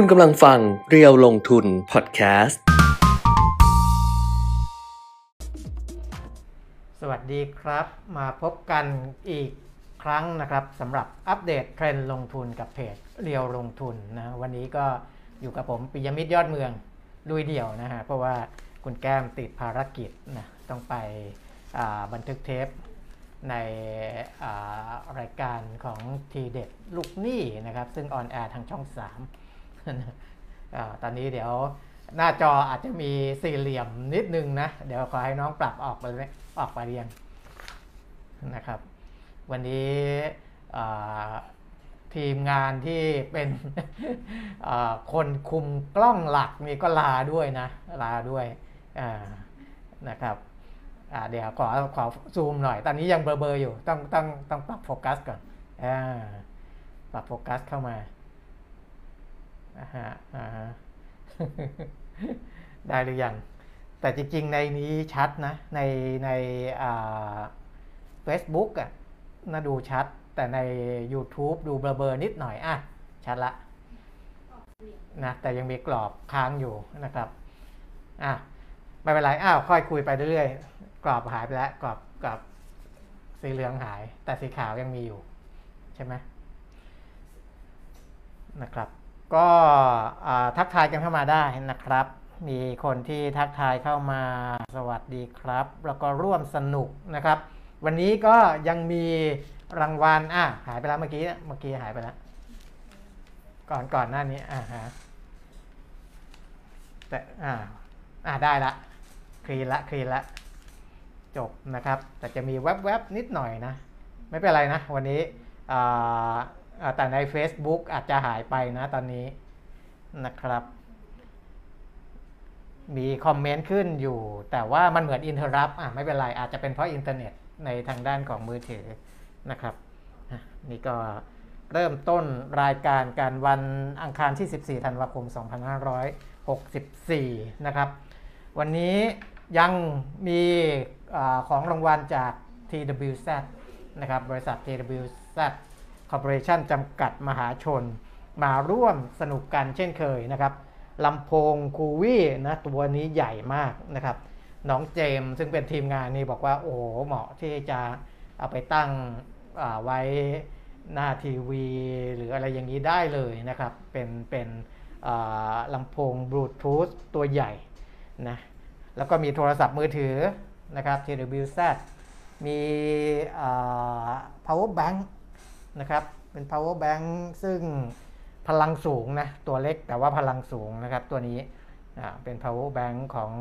คุณกำลังฟังเรียวลงทุนพอดแคสต์ สวัสดีครับ มาพบกันอีกครั้งนะครับสำหรับอัปเดตเทรนด์ลงทุนกับเพจเรียวลงทุนนะวันนี้ก็อยู่กับผมปิยมิตรยอดเมืองลุยเดี่ยวนะฮะเพราะว่าคุณแก้มติดภารกิจนะต้องไปบันทึกเทปในรายการของทีเด็ดลูกหนี้นะครับ ซึ่งออนแอร์ทางช่อง 3 ตอนนี้เดี๋ยวหน้าจออาจจะมีสี่เหลี่ยมนิดนึงนะ เดี๋ยวขอให้น้องปรับออกไปออกไปเรียงนะครับ วันนี้ทีมงานที่เป็นคนคุมกล้องหลักนี่ก็ลาด้วยนะ ลาด้วยนะครับเดี๋ยวขอขอซูมหน่อย ตอนนี้ยังเบลอๆอยู่ ต้องต้องต้องปรับโฟกัสก่อนอปรับโฟกัสเข้ามา อ่าฮะอ่าฮะได้หรือยัง แต่จริง ๆ ในนี้ชัดนะ ในในอ่า Facebook อะน่าดูชัด แต่ใน YouTube ดูเบลอๆนิดหน่อย อะ ชัดละนะแต่ยังมีกรอบค้างอยู่นะครับอะไม่เป็นไร อ้าว ค่อยคุยไปเรื่อยๆ กรอบหายไปแล้ว กรอบกรอบสีเหลืองหาย แต่สีขาวยังมีอยู่ ใช่ไหมนะครับ ก็ทักทายกันเข้ามาได้นะครับ มีคนที่ทักทายเข้ามาสวัสดีครับ แล้วก็ร่วมสนุกนะครับ วันนี้ก็ยังมีรางวัลอะหายไปแล้วเมื่อกี้เมื่อกี้หายไปแล้วก่อนก่อนหน้านี้อ่าฮะแต่อ่าอ่าได้ละคลีนละคลีนละจบนะครับ แต่จะมีแวบๆนิดหน่อยนะ ไม่เป็นไรนะ วันนี้อ่า แต่ใน Facebook อาจจะหายไปนะตอนนี้นะครับ มีคอมเมนต์ขึ้นอยู่ แต่ว่ามันเหมือนอินเทอร์รับอะไม่เป็นไรอาจจะเป็นเพราะอินเทอร์เน็ตในทางด้านของมือถือนะครับนี่ก็เริ่มต้นรายการการวันอังคารที่ 14 ธันวาคม 2564 นะครับ วันนี้ยังมีอของรางวัลจาก TWZ นะครับ บริษัท TWZ Corporation จำกัดมหาชน มาร่วมสนุกกันเช่นเคยนะครับลำโพงคูวี่นะตัวนี้ใหญ่มากนะครับน้องเจมซึ่งเป็นทีมงานนี่บอกว่าโอ้โหเหมาะที่จะเอาไปตั้งไว้หน้าทีวี หรืออะไรอย่างนี้ได้เลยนะครับ เป็นเป็นลำโพงบลูทูธตัวใหญ่นะแล้วก็มีโทรศัพท์มือถือนะครับ TWZ มี power bank นะครับ เป็น power bank ซึ่งพลังสูงนะ ตัวเล็กแต่ว่าพลังสูงนะครับ ตัวนี้เป็น power bank ของ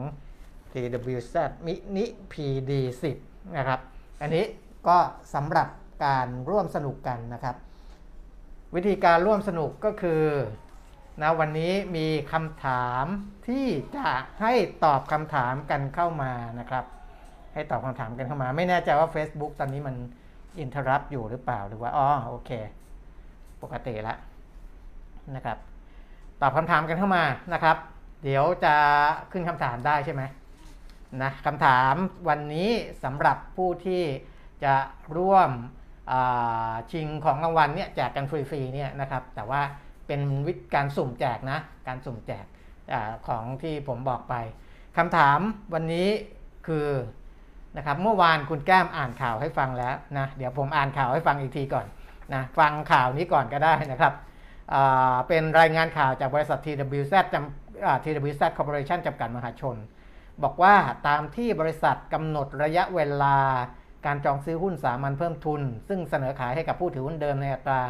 TWZ Mini PD 10 นะครับ อันนี้ก็สำหรับการร่วมสนุกกันนะครับ วิธีการร่วมสนุกก็คือนะวันนี้มีคำถามที่จะให้ตอบคำถามกันเข้ามานะครับ ให้ตอบคำถามกันเข้ามา ไม่แน่ใจว่า Facebook ตอนนี้มัน อินเทอร์รับอยู่หรือเปล่าหรือว่าอ๋อโอเค ปกติแล้วนะครับตอบคำถามกันเข้ามานะครับ เดี๋ยวจะขึ้นคำถามได้ใช่ไหมนะคำถามวันนี้สำหรับผู้ที่จะร่วมชิงของรางวัลเนี่ยแจกกันฟรีๆเนี่ยนะครับ แต่ว่าเป็นวิธีการสุ่มแจกนะการสุ่มแจกอของที่ผมบอกไปคำถามวันนี้คือ นะครับเมื่อวานคุณแก้มอ่านข่าวให้ฟังแล้วนะเดี๋ยวผมอ่านข่าวให้ฟังอีกทีก่อนนะฟังข่าวนี้ก่อนก็ได้นะครับเป็นรายงานข่าวจากบริษัท TWZ จำ TWZ Corporation จำกัดมหาชน บอกว่าตามที่บริษัทกำหนดระยะเวลาการจองซื้อหุ้นสามัญเพิ่มทุน ซึ่งเสนอขายให้กับผู้ถือหุ้นเดิมในอัตรา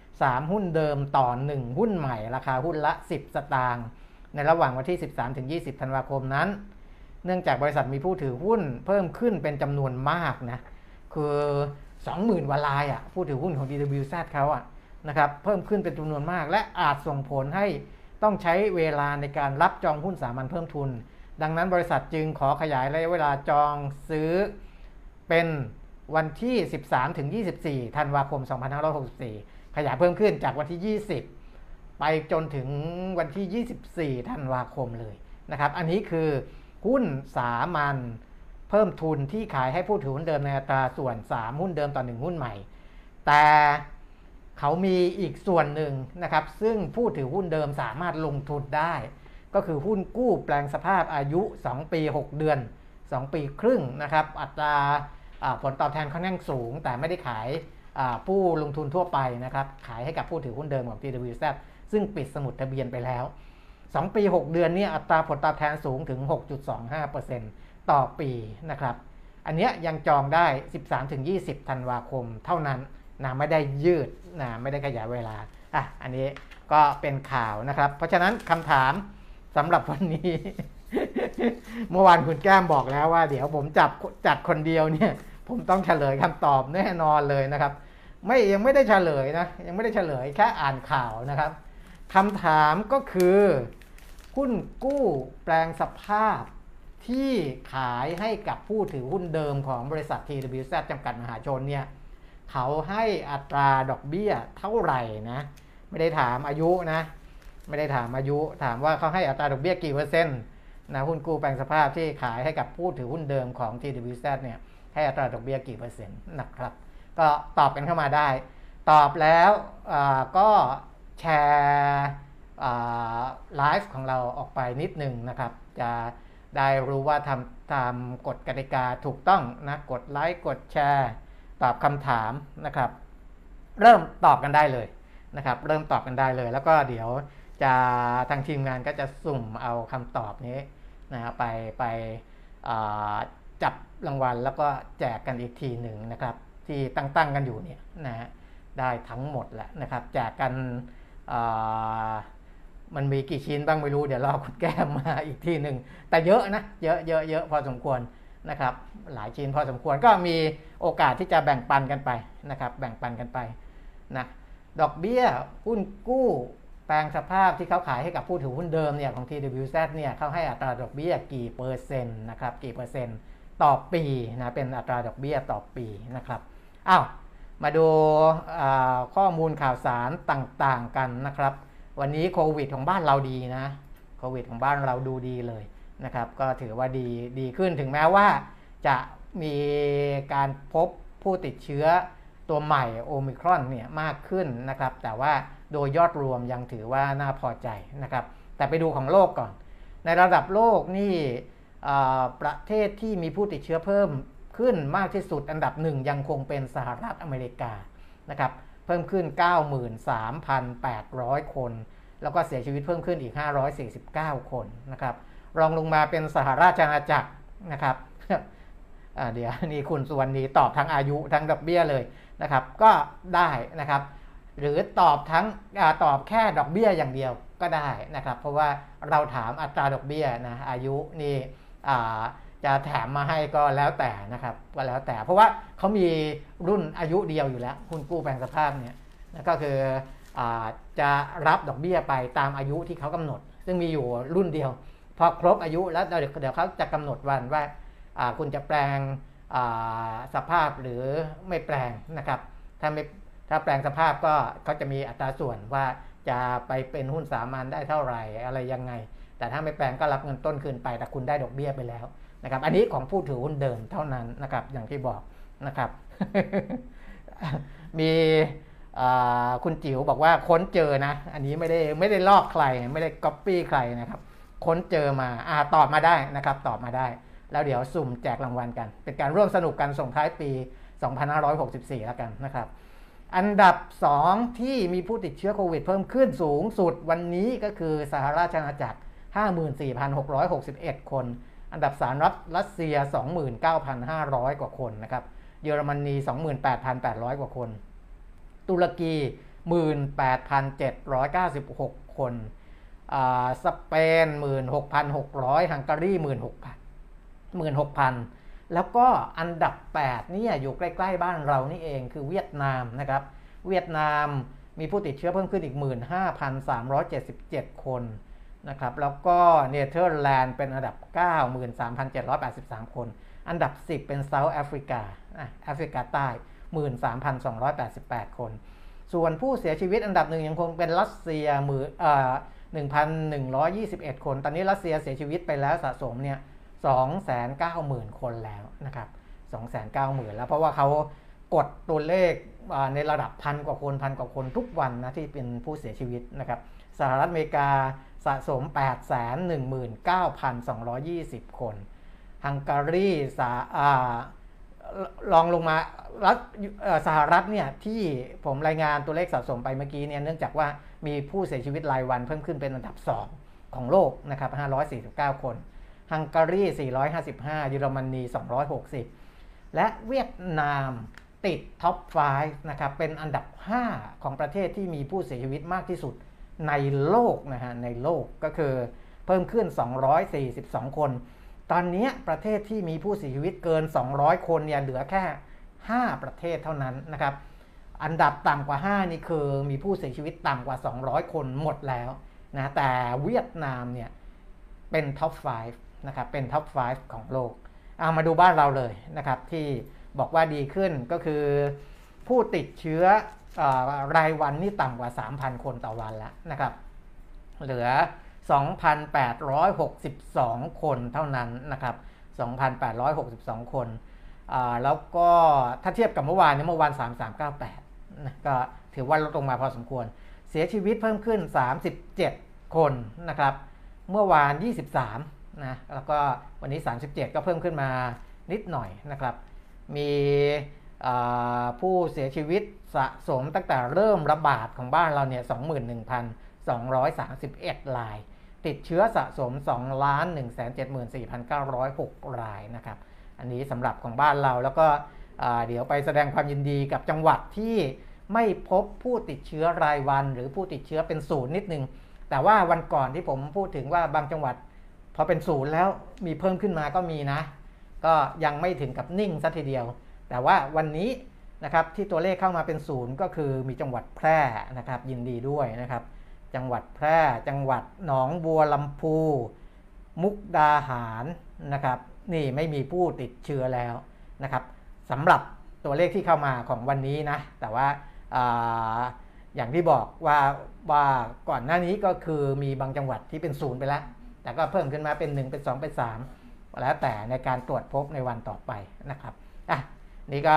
3 หุ้นเดิมต่อ 1 หุ้นใหม่ ราคาหุ้นละ 10 สตางค์ในระหว่างวันที่ 13-20 ธันวาคมนั้น เนื่องจากบริษัทมีผู้ถือหุ้นเพิ่มขึ้นเป็นจำนวนมากนะคือ20,000วารายอะผู้ถือหุ้นของ DWZ เขาอะนะครับเพิ่มขึ้นเป็นจำนวนมาก และอาจส่งผลให้ต้องใช้เวลาในการรับจองหุ้นสามัญเพิ่มทุน ดังนั้นบริษัทจึงขอขยายระยะเวลาจองซื้อเป็นวันที่ 13 ถึง 24 ธันวาคม 2564 ขยายเพิ่มขึ้นจากวันที่ 20 ไปจนถึงวันที่ 24 ธันวาคมเลยนะครับ อันนี้คือ หุ้นสามัญเพิ่มทุนที่ขายให้ผู้ถือหุ้นเดิมในอัตราส่วน 3 หุ้นเดิมต่อ 1 หุ้นใหม่ แต่เขามีอีกส่วนหนึ่งนะครับ ซึ่งผู้ถือหุ้นเดิมสามารถลงทุนได้ ก็คือหุ้นกู้แปลงสภาพอายุ 2 ปี 6 เดือน 2 ปีครึ่งนะครับ อัตราผลตอบแทนค่อนข้างสูง แต่ไม่ได้ขายผู้ลงทุนทั่วไปนะครับ ขายให้กับผู้ถือหุ้นเดิมของ TWZ ซึ่งปิดสมุดทะเบียนไปแล้ว 2 ปี 6 เดือนนี่อัตราผลตอบแทนสูงถึง 6.25%ต่อปีนะครับ อันนี้ยังจองได้ 13-20 ธันวาคมเท่านั้นนะไม่ได้ยืดนะไม่ได้ขยายเวลาอะอันนี้ก็เป็นข่าวนะครับ เพราะฉะนั้นคำถามสำหรับวันนี้ เมื่อวานคุณแก้มบอกแล้วว่า เดี๋ยวผมจับจัดคนเดียวเนี่ย ผมต้องเฉลยคำตอบแน่นอนเลยนะครับ ไม่ยังไม่ได้เฉลยนะ ยังไม่ได้เฉลยแค่อ่านข่าวนะครับคำถามก็คือ หุ้นกู้แปลงสภาพที่ขายให้กับผู้ถือหุ้นเดิมของบริษัท TWZ จำกัดมหาชนเนี่ยเขาให้อัตราดอกเบี้ยเท่าไหร่นะ ไม่ได้ถามอายุนะ ไม่ได้ถามอายุ ถามว่าเขาให้อัตราดอกเบี้ยกี่เปอร์เซ็นต์นะหุ้นกู้แปลงสภาพที่ขายให้กับผู้ถือหุ้นเดิมของ TWZ เนี่ยให้อัตราดอกเบี้ยกี่เปอร์เซ็นต์นะครับ ก็ตอบกันเข้ามาได้ ตอบแล้วก็แชร์ ไลฟ์ของเราออกไปนิดนึงนะครับ จะได้รู้ว่าทำตามกฎกติกาถูกต้องนะ กดไลค์กดแชร์ตอบคำถามนะครับ เริ่มตอบกันได้เลยนะครับ เริ่มตอบกันได้เลย แล้วก็เดี๋ยวจะทางทีมงานก็จะสุ่มเอาคำตอบนี้นะไปไปจับรางวัลแล้วก็แจกกันอีกทีหนึ่งนะครับ ที่ตั้งๆกันอยู่เนี่ยนะได้ทั้งหมดแหละนะครับแจกกัน มันมีกี่ชิ้นบ้างไม่รู้เดี๋ยวรอคุณแก้มมาอีกทีหนึ่งแต่เยอะนะเยอะเยอะเยอะพอสมควรนะครับ หลายชิ้นพอสมควรก็มีโอกาสที่จะแบ่งปันกันไปนะครับ แบ่งปันกันไปนะดอกเบี้ยหุ้นกู้แปลงสภาพที่เขาขายให้กับผู้ถือหุ้นเดิมเนี่ยของ TWZ เนี่ยเขาให้อัตราดอกเบี้ยกี่เปอร์เซ็นต์นะครับกี่เปอร์เซ็นต์ต่อปีนะเป็นอัตราดอกเบี้ยต่อปีนะครับอ้าวมาดูข้อมูลข่าวสารต่างๆกันนะครับ วันนี้โควิดของบ้านเราดีนะโควิดของบ้านเราดูดีเลยนะครับ ก็ถือว่าดีดีขึ้นถึงแม้ว่าจะมีการพบผู้ติดเชื้อตัวใหม่โอมิครอนเนี่ยมากขึ้นนะครับ แต่ว่าโดยยอดรวมยังถือว่าน่าพอใจนะครับ แต่ไปดูของโลกก่อน ในระดับโลกนี่ประเทศที่มีผู้ติดเชื้อเพิ่มขึ้นมากที่สุดอันดับหนึ่งยังคงเป็นสหรัฐอเมริกานะครับ พิ่มขึ้น 93,800 คน แล้วก็เสียชีวิตเพิ่มขึ้นอีก 549 คนนะครับ รองลงมาเป็นสหราชอาณาจักรนะครับเดี๋ยวนี่คุณสุวรรณีตอบทั้งอายุทั้งดอกเบี้ยเลยนะครับ ก็ได้นะครับ หรือตอบทั้งอตอบแค่ดอกเบี้ยอย่างเดียวก็ได้นะครับ เพราะว่าเราถามอัตราดอกเบี้ยนะอายุนี่ จะแถมมาให้ก็แล้วแต่นะครับก็แล้วแต่ เพราะว่าเขามีรุ่นอายุเดียวอยู่แล้วคุณกู้แปลงสภาพเนี่ยก็คืออจะรับดอกเบี้ยไปตามอายุที่เขากำหนด ซึ่งมีอยู่รุ่นเดียว พอครบอายุแล้วเดี๋ยวเขาจะกำหนดวันว่าคุณจะแปลงสภาพหรือไม่แปลงนะครับ ถ้าไม่ถ้าแปลงสภาพก็เขาจะมีอัตราส่วนว่าจะไปเป็นหุ้นสามัญได้เท่าไหร่อะไรยังไง แต่ถ้าไม่แปลงก็รับเงินต้นคืนไป แต่คุณได้ดอกเบี้ยไปแล้ว นะครับอันนี้ของผู้ถือหุ้นเดิมเท่านั้นนะครับอย่างที่บอกนะครับมีคุณจิ๋วบอกว่าค้นเจอนะ อันนี้ไม่ได้ไม่ได้ลอกใคร ไม่ได้ก๊อปปี้ใครนะครับ ค้นเจอมาอาตอบมาได้นะครับ ตอบมาได้ แล้วเดี๋ยวสุ่มแจกรางวัลกัน เป็นการร่วมสนุกกันส่งท้ายปี 2564 แล้วกันนะครับ อันดับ 2 ที่มีผู้ติดเชื้อโควิดเพิ่มขึ้นสูงสุดวันนี้ก็คือสหราชอาณาจักร 54,661 คน อันดับ3รัสรัสเซีย 29,500 กว่าคนนะครับ เยอรมนี 28,800 กว่าคน ตุรกี 18,796 คน สเปน 16,600 ฮังการี 16,000 16,000 แล้วก็อันดับ8นี่อยู่ใกล้ ๆ บ้านเรานี่เองคือเวียดนามนะครับ เวียดนามมีผู้ติดเชื้อเพิ่มขึ้นอีก 15,377 คน นะครับแล้วก็เนเธอร์แลนด์เป็นอันดับ 93,783 คน อันดับ 10 เป็นเซาท์แอฟริกาแอฟริกาใต้ 13,288 คน ส่วนผู้เสียชีวิตอันดับหนึ่งยังคงเป็นรัสเซียมือเอ่อ1,121 คน ตอนนี้รัสเซียเสียชีวิตไปแล้วสะสมเนี่ย290,000 คนแล้วนะครับ290,000 แล้วเพราะว่าเขากดตัวเลขในระดับพันกว่าคนพันกว่าคนทุกวันนะที่เป็นผู้เสียชีวิตนะครับสหรัฐอเมริกา สะสม 819,220 คน ฮังการีสาลองลงมารัฐสหรัฐเนี่ยที่ผมรายงานตัวเลขสะสมไปเมื่อกี้เนี่ยเนื่องจากว่ามีผู้เสียชีวิตรายวันเพิ่มขึ้นเป็นอันดับ 2 ของโลกนะครับ549 คน ฮังการี 455 เยอรมนี 260 และเวียดนามติดท็อป 5 นะครับ เป็นอันดับ 5 ของประเทศที่มีผู้เสียชีวิตมากที่สุด ในโลกนะฮะในโลกก็คือเพิ่มขึ้น 242 คน ตอนนี้ประเทศที่มีผู้เสียชีวิตเกิน 200 คนเนี่ยเหลือแค่ 5 ประเทศเท่านั้นนะครับ อันดับต่ำกว่า 5 นี่คือมีผู้เสียชีวิตต่ำกว่า 200 คนหมดแล้วนะแต่เวียดนามเนี่ยเป็น top 5 นะครับ เป็น top 5 ของโลก เอามาดูบ้านเราเลยนะครับ ที่บอกว่าดีขึ้นก็คือผู้ติดเชื้อ รายวันนี่ต่ำกว่า 3,000 คนต่อวันแล้วนะครับ เหลือ 2,862 คนเท่านั้นนะครับ 2,862 คนแล้วก็ถ้าเทียบกับเมื่อวานนี้เมื่อวาน 3398นะก็ถือว่าลดลงมาพอสมควร เสียชีวิตเพิ่มขึ้น 37 คนนะครับ เมื่อวาน 23 นะ แล้วก็วันนี้ 37 ก็เพิ่มขึ้นมานิดหน่อยนะครับ มีผู้เสียชีวิต สะสมตั้งแต่เริ่มระบาดของบ้านเราเนี่ย21,231 ราย ติดเชื้อสะสม2 1 7 4 9 0 6 รายนะครับ อันนี้สำหรับของบ้านเราแล้วก็เดี๋ยวไปแสดงความยินดีกับจังหวัดที่ไม่พบผู้ติดเชื้อรายวัน หรือผู้ติดเชื้อเป็นศูนย์นิดนึง แต่ว่าวันก่อนที่ผมพูดถึงว่าบางจังหวัด พอเป็นศูนย์แล้วมีเพิ่มขึ้นมาก็มีนะ ก็ยังไม่ถึงกับนิ่งซะทีเดียว แต่ว่าวันนี้ นะครับที่ตัวเลขเข้ามาเป็นศูนย์ก็คือมีจังหวัดแพร่นะครับยินดีด้วยนะครับ จังหวัดแพร่จังหวัดหนองบัวลำพู มุกดาหารนะครับนี่ไม่มีผู้ติดเชื้อแล้วนะครับสำหรับตัวเลขที่เข้ามาของวันนี้นะแต่ว่าอาอย่างที่บอกว่าว่าก่อนหน้านี้ก็คือมีบางจังหวัดที่เป็นศูนย์ไปแล้ว แต่ก็เพิ่มขึ้นมาเป็น 1 เป็น 2 เป็น 3 แล้วแต่ในการตรวจพบในวันต่อไปนะครับอะนี่ก็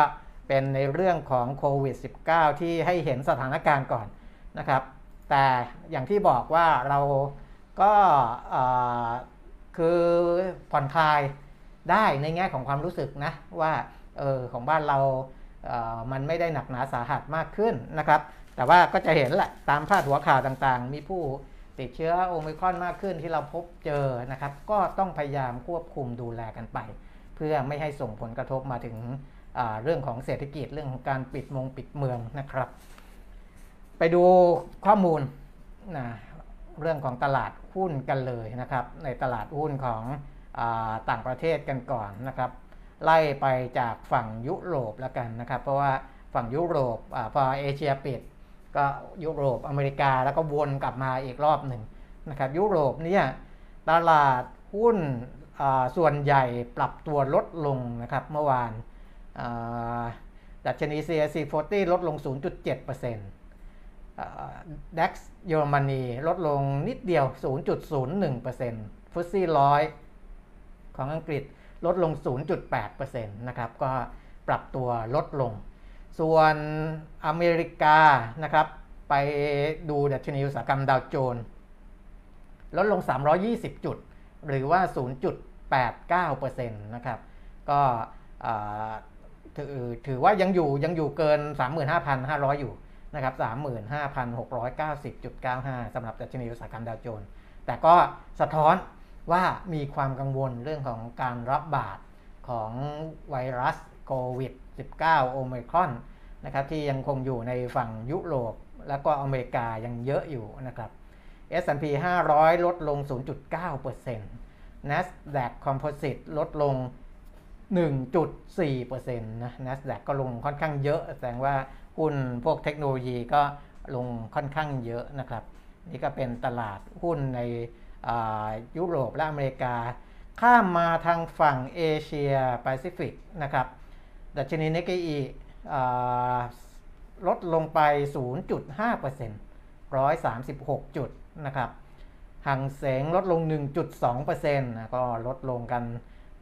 เป็นในเรื่องของโควิด -19 ที่ให้เห็นสถานการณ์ก่อนนะครับ แต่อย่างที่บอกว่าเราก็คือผ่อนคลายได้ในแง่ของความรู้สึกนะว่าเออของบ้านเราเมันไม่ได้หนักหนาสาหัสมากขึ้นนะครับ แต่ว่าก็จะเห็นแหละตามพาดหัวข่าวต่างๆ มีผู้ติดเชื้อโอมิครอนมากขึ้นที่เราพบเจอนะครับ ก็ต้องพยายามควบคุมดูแลกันไป เพื่อไม่ให้ส่งผลกระทบมาถึง เรื่องของเศรษฐกิจเรื่องของการปิดมงปิดเมืองนะครับ ไปดูข้อมูลนะเรื่องของตลาดหุ้นกันเลยนะครับ ในตลาดหุ้นของอต่างประเทศกันก่อนนะครับ ไล่ไปจากฝั่งยุโรปแล้วกันนะครับ เพราะว่าฝั่งยุโรปอพอเอเชียปิด ก็ยุโรปอเมริกาแล้วก็วนกลับมาอีกรอบหนึ่งนะครับ ยุโรปเนี่ยตลาดหุ้นส่วนใหญ่ปรับตัวลดลงนะครับเมื่อวาน ดัชนี CAC 40 ลดลง 0.7%ดัคเยอรมนีลดลงนิดเดียว 0.01%ฟุตซี่ร้อยของอังกฤษลดลง 0.8%นะครับ ก็ปรับตัวลดลง ส่วนอเมริกานะครับ ไปดูดัชนีอุตสาหกรรมดาวโจนส์ลดลง 320 จุด หรือว่า 0.89%นะครับ ก็ ถือถือว่ายังอยู่ยังอยู่เกิน 35,500 อยู่นะครับ 35,690.95สำหรับดัชนีอุตสาหกรรมดาวโจนส์แต่ก็สะท้อนว่ามีความกังวลเรื่องของการรับบาดของไวรัสโควิด -19 โอมิครอนนะครับที่ยังคงอยู่ในฝั่งยุโรป แล้วก็อเมริกายังเยอะอยู่นะครับ S&P 500 ลดลง 0.9% NASDAQ Composite ลดลง 1.4%นะ NASDAQ ก็ลงค่อนข้างเยอะ แสดงว่าหุ้นพวกเทคโนโลยีก็ลงค่อนข้างเยอะนะครับ นี่ก็เป็นตลาดหุ้นในยุโรปและอเมริกา ข้ามมาทางฝั่งเอเชียแปซิฟิกนะครับ ดัชนีนิกเกอีลดลงไป 0.5% 136 จุดนะครับ ฮั่งเส็งลดลง 1.2%ก็ลดลงกัน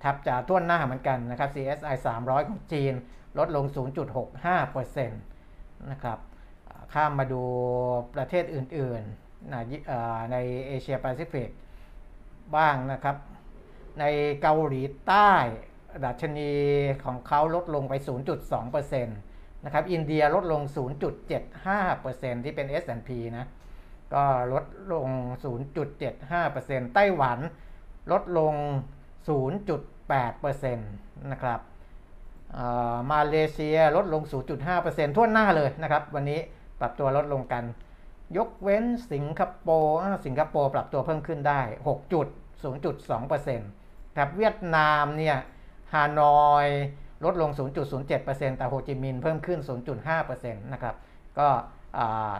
แทบจะท่วนหน้าเหมือนกันนะครับ CSI 300 ของจีน ลดลง 0.65%นะครับข้ามมาดูประเทศอื่นๆนในเอเชียแปซิฟิกบ้างนะครับ ในเกาหลีใต้ดัชนีของเขาลดลงไป 0.2%นะครับ อินเดียลดลง 0.75%ที่เป็น S&P นะ ก็ลดลง 0.75%ไต้หวันลดลง 0.8%นะครับมาเลเซียลดลง 0.5%ทั่วหน้าเลยนะครับ วันนี้ปรับตัวลดลงกัน ยกเว้นสิงคโปร์สิงคโปร์ปรับตัวเพิ่มขึ้นได้6จุด0.2%ครับเวียดนามเนี่ยฮานอยลดลง 0.07%แต่โฮจิมินห์เพิ่มขึ้น 0.5%นะครับ ก็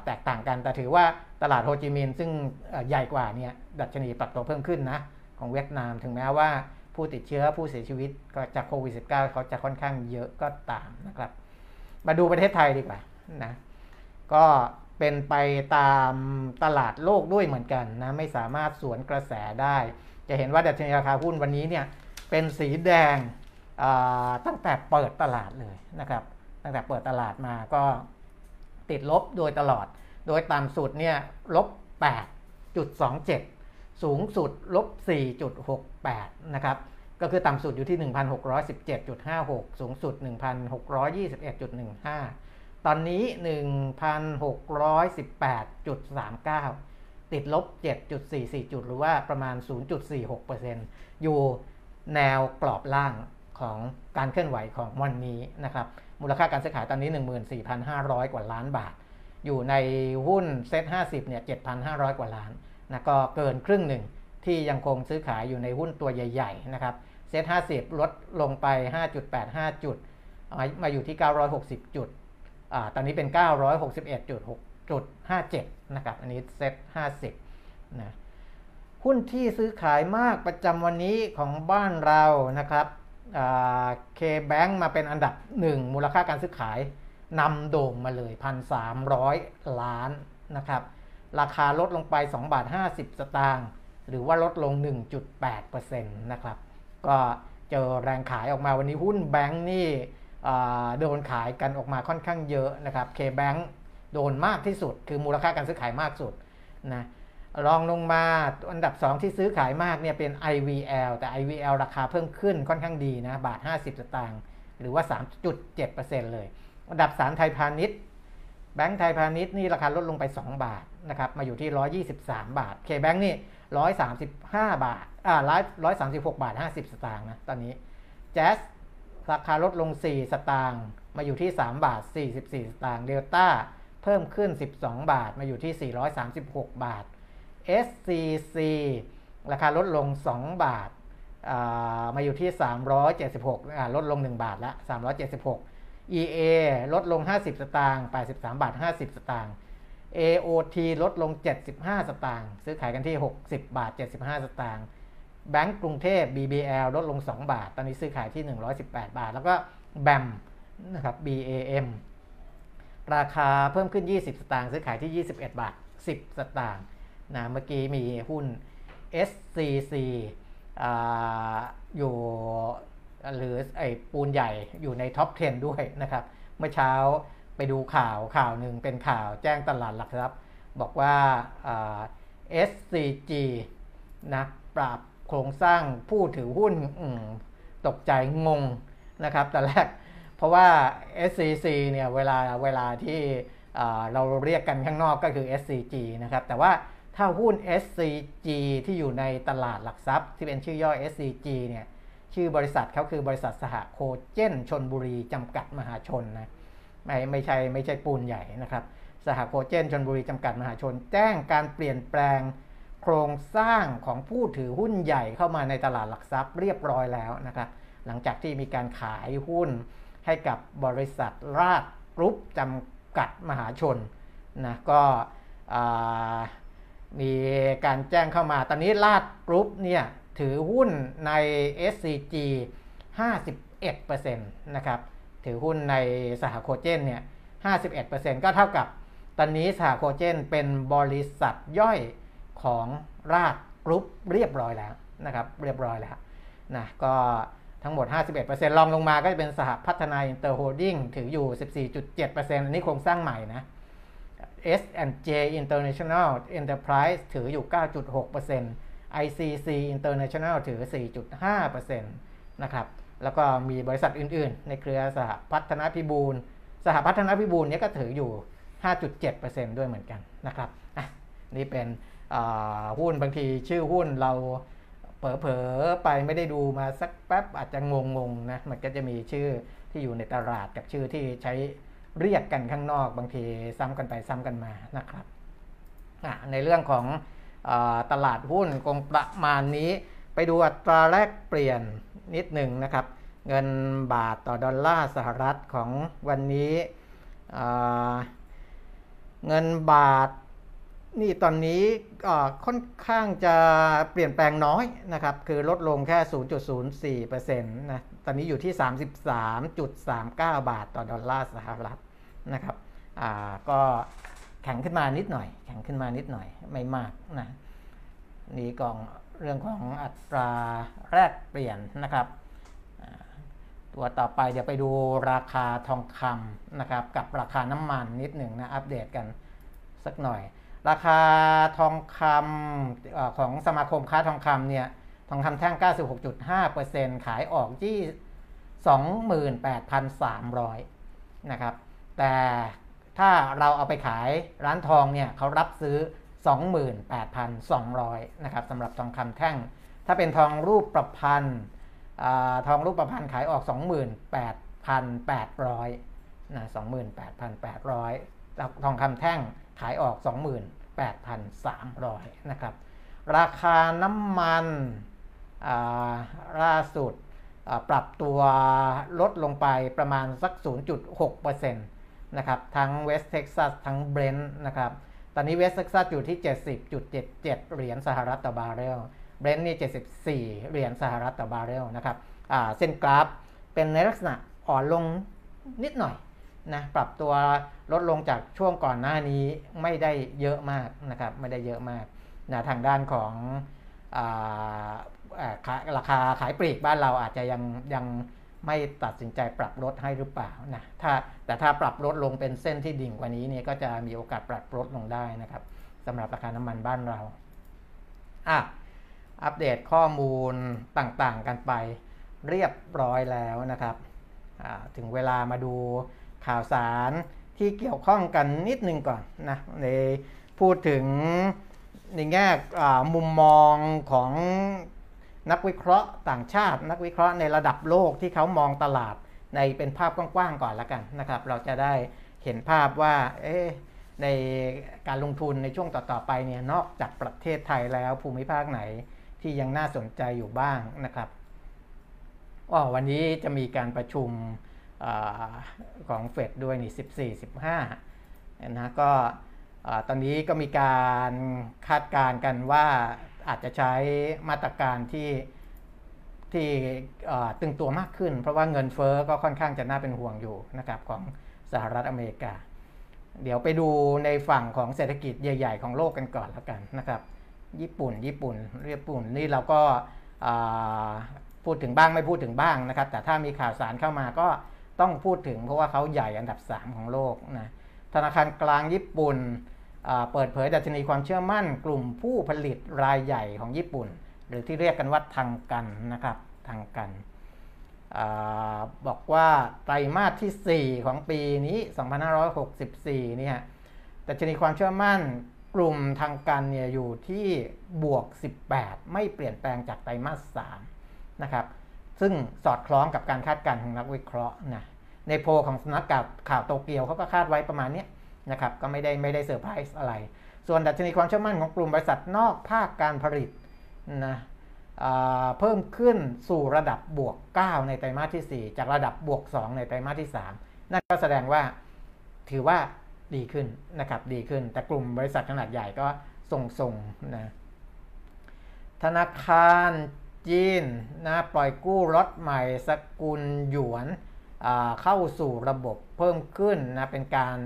แตกต่างกันแต่ถือว่าตลาดโฮจิมินห์ซึ่งใหญ่กว่าเนี่ยดัชนีปรับตัวเพิ่มขึ้นนะ ของเวียดนาม ถึงแม้ว่าผู้ติดเชื้อผู้เสียชีวิตจากโควิด -19 เขาจะค่อนข้างเยอะก็ตามนะครับ มาดูประเทศไทยดีกว่านะก็เป็นไปตามตลาดโลกด้วยเหมือนกันนะไม่สามารถสวนกระแสได้ จะเห็นว่าดัชนีราคาหุ้นวันนี้เนี่ยเป็นสีแดงตั้งแต่เปิดตลาดเลยนะครับ ตั้งแต่เปิดตลาดมาก็ติดลบโดยตลอด โดยต่ำสุดเนี่ยลบ8.27 สูงสุดลบ 4.68 นะครับ ก็คือต่ำสุดอยู่ที่ 1,617.56 สูงสุด 1,621.15 ตอนนี้ 1,618.39 ติดลบ 7.44 จุด หรือว่าประมาณ 0.46%อยู่แนวกรอบล่างของการเคลื่อนไหวของวันนี้นะครับ มูลค่าการซื้อขายตอนนี้ 14,500 กว่าล้านบาท อยู่ในหุ้น SET50 เนี่ย 7,500 กว่าล้าน นะก็เกินครึ่งหนึ่งที่ยังคงซื้อขายอยู่ในหุ้นตัวใหญ่ ๆ นะครับ SET50 ลดลงไป 5.85 จุด มาอยู่ที่ 960 จุด ตอนนี้เป็น 961.6.57 นะครับ อันนี้เซ็ต50 นะ หุ้นที่ซื้อขายมากประจำวันนี้ของบ้านเรานะครับเคแบงมาเป็นอันดับ 1 มูลค่าการซื้อขายนำโด่งมาเลย 1,300 ล้านนะครับ ราคาลดลงไป 2 บาท 50 สตางค์หรือว่าลดลง 1.8%นะครับ ก็เจอแรงขายออกมาวันนี้หุ้นแบงค์นี่โดนขายกันออกมาค่อนข้างเยอะนะครับเคแบงโดนมากที่สุด คือมูลค่าการซื้อขายมากสุดนะรองลงมาอันดับ 2 ที่ซื้อขายมากเนี่ยเป็น IVL แต่ IVL ราคาเพิ่มขึ้นค่อนข้างดีนะบาท 50 สตางค์หรือว่า 3.7%เลย อันดับ 3 ไทยพาณิชย์แบงก์ไทยพาณิชย์นี่ราคาลดลงไป 2 บาท นะครับมาอยู่ที่ 123 บาทเคแบงก์นี่ 135 บาทอ่า136บหกบาท 50 สตางค์นะตอนนี้แจ๊สราคาลดลง 4 สตางค์มาอยู่ที่ 3 บาท 44 สตางค์เดลต้าเพิ่มขึ้น 12 บาทมาอยู่ที่ 436 บาท SCC ราคาลดลง 2 บาทมาอยู่ที่ 376ลดลง 1 บาทละ376 EA ลดลง 50 สตางค์83 บาท 50 สตางค์ AOT ลดลง 75 สตางค์ซื้อขายกันที่ 60 บาท 75 สตางค์แบงก์กรุงเทพ BBL ลดลง 2 บาท ตอนนี้ซื้อขายที่ 118 บาท แล้วก็ BAM นะครับ BAM ราคาเพิ่มขึ้น 20 สตางค์ซื้อขายที่ 21 บาท 10 สตางค์นะเมื่อกี้มีหุ้น SCC ออยู่หรือไอปูนใหญ่อยู่ในท็อป 10 ด้วยนะครับ เมื่อเช้า ไปดูข่าวข่าวหนึ่งเป็นข่าวแจ้งตลาดหลักทรัพย์ บอกว่า SCG นะปรับโครงสร้างผู้ถือหุ้นตกใจงงนะครับแต่แรกเพราะว่า SCC เนี่ยเวลาเวลาที่เราเรียกกันข้างนอกก็คือ SCG นะครับแต่ว่าถ้าหุ้น SCG ที่อยู่ในตลาดหลักทรัพย์ ที่เป็นชื่อย่อ SCG เนี่ยชื่อบริษัทเขาคือบริษัทสหโคเจนชนบุรีจำกัดมหาชนนะ ไม่ไม่ใช่ไม่ใช่ปูนใหญ่นะครับสหโคเจนชลบุรีจำกัดมหาชน แจ้งการเปลี่ยนแปลงโครงสร้างของผู้ถือหุ้นใหญ่เข้ามาในตลาดหลักทรัพย์เรียบร้อยแล้วนะครับ หลังจากที่มีการขายหุ้นให้กับบริษัทราชกรุ๊ปจำกัดมหาชนนะก็มีการแจ้งเข้ามา ตอนนี้ราชกรุ๊ปเนี่ยถือหุ้นใน SCG 51%นะครับ ถือหุ้นในสหโคเจนเนี่ย 51%ก็เท่ากับ ตอนนี้สหโคเจนเป็นบริษัทย่อยของราชกรุ๊ปเรียบร้อยแล้วนะครับ เรียบร้อยแล้วนะก็ทั้งหมด 51%รองลงมาก็จะเป็นสหพัฒนาอินเตอร์โฮลดิ้งถืออยู่ 14.7%อันนี้โครงสร้างใหม่นะ S&J International Enterprise ถืออยู่ 9.6% ICC International ถือ 4.5%นะครับ แล้วก็มีบริษัทอื่นๆ ในเครือสหพัฒนาพิบูลสหพัฒนาพิบูลนี้ก็ถืออยู่ 5.7%ด้วยเหมือนกันนะครับนี่เป็นหุ้นบางทีชื่อหุ้นเราเผลอๆไปไม่ได้ดูมาสักแป๊บอาจจะงงๆนะมันก็จะมีชื่อที่อยู่ในตลาดกับชื่อที่ใช้เรียกกันข้างนอกบางทีซ้ำกันไปซ้ำกันมานะครับในเรื่องของอตลาดหุ้นคงประมาณนี้ ไปดูอัตราแลกเปลี่ยน นิดหนึ่งนะครับ เงินบาทต่อดอลลาร์สหรัฐของวันนี้เงินบาทนี่ตอนนี้ค่อนข้างจะเปลี่ยนแปลงน้อยนะครับ คือลดลงแค่ 0.04%นะ ตอนนี้อยู่ที่ 33.39 บาทต่อดอลลาร์สหรัฐนะครับก็แข็งขึ้นมานิดหน่อย แข็งขึ้นมานิดหน่อยไม่มากนะนี่กอง เรื่องของอัตราแลกเปลี่ยนนะครับ ตัวต่อไปเดี๋ยวไปดูราคาทองคำนะครับกับราคาน้ำมันนิดหนึ่งนะอัปเดตกันสักหน่อย ราคาทองคำอของสมาคมค้าทองคำเนี่ยทองคำแท่ง 96.5%ขายออกที่ 28,300 นะครับ แต่ถ้าเราเอาไปขายร้านทองเนี่ยเขารับซื้อ 28,200นะครับสำหรับทองคำแท่ง ถ้าเป็นทองรูปประพันธ์ทองรูปประพันธ์ขายออก 28,800นะ28,800 ทองคำแท่งขายออก 28,300นะครับราคาน้ำมันล่าสุดปรับตัวลดลงไปประมาณสัก 0.6%นะครับทั้งเวสเท็กซัสทั้งเบรนท์นะครับ ตอนนี้เวสเท็กซัสอยู่ที่ 70.77 เหรียญสหรัฐต่อบาร์เรล เบรนท์นี่ 74 เหรียญสหรัฐต่อบาร์เรลนะครับเส้นกราฟเป็นในลักษณะอ่อนลงนิดหน่อยนะปรับตัวลดลงจากช่วงก่อนหน้านี้ไม่ได้เยอะมากนะครับไม่ได้เยอะมากนะทางด้านของอาราคาขายปลีกบ้านเราอาจจะยังยัง ไม่ตัดสินใจปรับลดให้หรือเปล่านะถ้าแต่ถ้าปรับลดลงเป็นเส้นที่ดิ่งกว่านี้เนี่ยก็จะมีโอกาสปรับลดลงได้นะครับสำหรับราคาน้ำมันบ้านเราอะอัปเดตข้อมูลต่างๆกันไปเรียบร้อยแล้วนะครับถึงเวลามาดูข่าวสารที่เกี่ยวข้องกันนิดนึงก่อนนะในพูดถึงในแง่มุมมองของ นักวิเคราะห์ต่างชาติ นักวิเคราะห์ในระดับโลกที่เขามองตลาดในเป็นภาพกว้างๆก่อนละกันนะครับ เราจะได้เห็นภาพว่าเอ๊ในการลงทุนในช่วงต่อๆไปเนี่ยนอกจากประเทศไทยแล้วภูมิภาคไหนที่ยังน่าสนใจอยู่บ้างนะครับอ๋อวันนี้จะมีการประชุมของเฟดด้วยนี่14 15นะก็ตอนนี้ก็มีการคาดการณ์กันว่า อาจจะใช้มาตรการที่ที่ตึงตัวมากขึ้น เพราะว่าเงินเฟอ้อก็ค่อนข้างจะน่าเป็นห่วงอยู่นะครับของสหรัฐอเมริกา เดี๋ยวไปดูในฝั่งของเศรษฐกิจใหญ่ ๆ ของโลกกันก่อนแล้วกันนะครับญี่ปุ่น ญี่ปุ่นญี่ปุ่นนี่เราก็พูดถึงบ้างไม่พูดถึงบ้างนะครับ แต่ถ้ามีข่าวสารเข้ามาก็ต้องพูดถึงเพราะว่าเขาใหญ่อันดับ 3 ของโลกนะธนาคารกลางญี่ปุ่น เปิดเผยดัชนีความเชื่อมั่น กลุ่มผู้ผลิตรายใหญ่ของญี่ปุ่น หรือที่เรียกกันว่าทางกันนะครับทางกันอบอกว่าไตรมาสที่ 4 ของปีนี้ 2564 เนี่ยดัชนีความเชื่อมั่นกลุ่มทางการเนี่ยอยู่ที่บวก 18 ไม่เปลี่ยนแปลงจากไตรมาส 3 นะครับ ซึ่งสอดคล้องกับการคาดการณ์ของนักวิเคราะห์นะในโพของสำนักข่าวโตเกียวเขาก็คาดไว้ประมาณนี้ นะครับก็ไม่ได้ไม่ได้เซอร์ไพรส์อะไร ส่วนดัชนีความเชื่อมั่นของกลุ่มบริษัทนอกภาคการผลิตนะเพิ่มขึ้นสู่ระดับบวก 9 ในไตรมาสที่ 4 จากระดับบวก 2 ในไตรมาสที่ 3 นั่นก็แสดงว่าถือว่าดีขึ้นนะครับดีขึ้น แต่กลุ่มบริษัทขนาดใหญ่ก็ส่งๆนะธนาคารจีนนะปล่อยกู้รถใหม่สกุลหยวนเข้าสู่ระบบเพิ่มขึ้นนะเป็นการ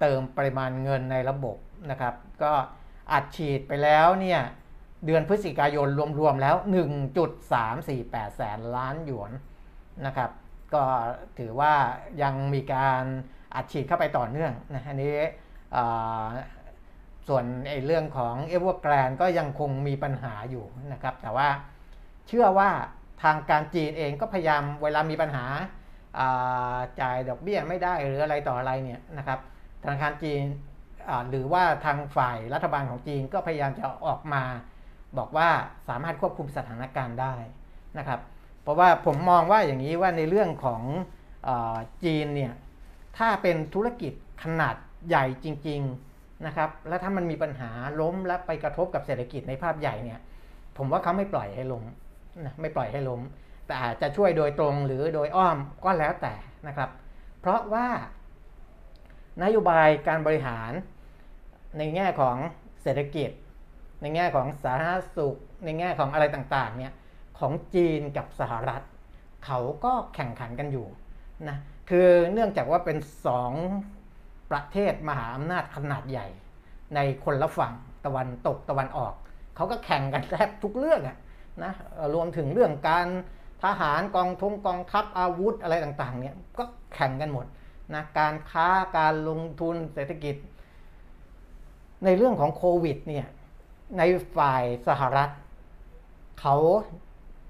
เติมปริมาณเงินในระบบนะครับ ก็อัดฉีดไปแล้วเนี่ยเดือนพฤศจิกายนรวม ๆ แล้ว 1.348 แสนล้านหยวนนะครับ ก็ถือว่ายังมีการอัดฉีดเข้าไปต่อเนื่องนะอันนี้ส่วนไอ้เรื่องของเอเวอร์แกรนก็ยังคงมีปัญหาอยู่นะครับ แต่ว่าเชื่อว่าทางการจีนเองก็พยายามเวลามีปัญหา จ่ายดอกเบี้ยไม่ได้หรืออะไรต่ออะไรเนี่ยนะครับธนาคารจีนหรือว่าทางฝ่ายรัฐบาลของจีนก็พยายามจะออกมา บอกว่าสามารถควบคุมสถานการณ์ได้นะครับ เพราะว่าผมมองว่าอย่างนี้ว่าในเรื่องของอจีนเนี่ยถ้าเป็นธุรกิจขนาดใหญ่จริง ๆนะครับ แล้วถ้ามันมีปัญหาล้มและไปกระทบกับเศรษฐกิจในภาพใหญ่เนี่ยผมว่าเขาไม่ปล่อยให้ล้มนะไม่ปล่อยให้ล้ม แต่อาจจะช่วยโดยตรงหรือโดยอ้อมก็แล้วแต่นะครับ เพราะว่านโยบายการบริหารในแง่ของเศรษฐกิจ ในแง่ของสาธารณสุข ในแง่ของอะไรต่างๆเนี่ยของจีนกับสหรัฐ เขาก็แข่งขันกันอยู่นะคือเนื่องจากว่าเป็นสองประเทศมหาอำนาจขนาดใหญ่ ในคนละฝั่งตะวันตกตะวันออก เขาก็แข่งกันแทบทุกเรื่องอะนะรวมถึงเรื่องการ ทหารกองทงกองทัพอาวุธอะไรต่างๆเนี่ยก็แข่งกันหมดนะการค้าการลงทุนเศรษฐกิจ ในเรื่องของโควิดเนี่ยในฝ่ายสหรัฐ เขา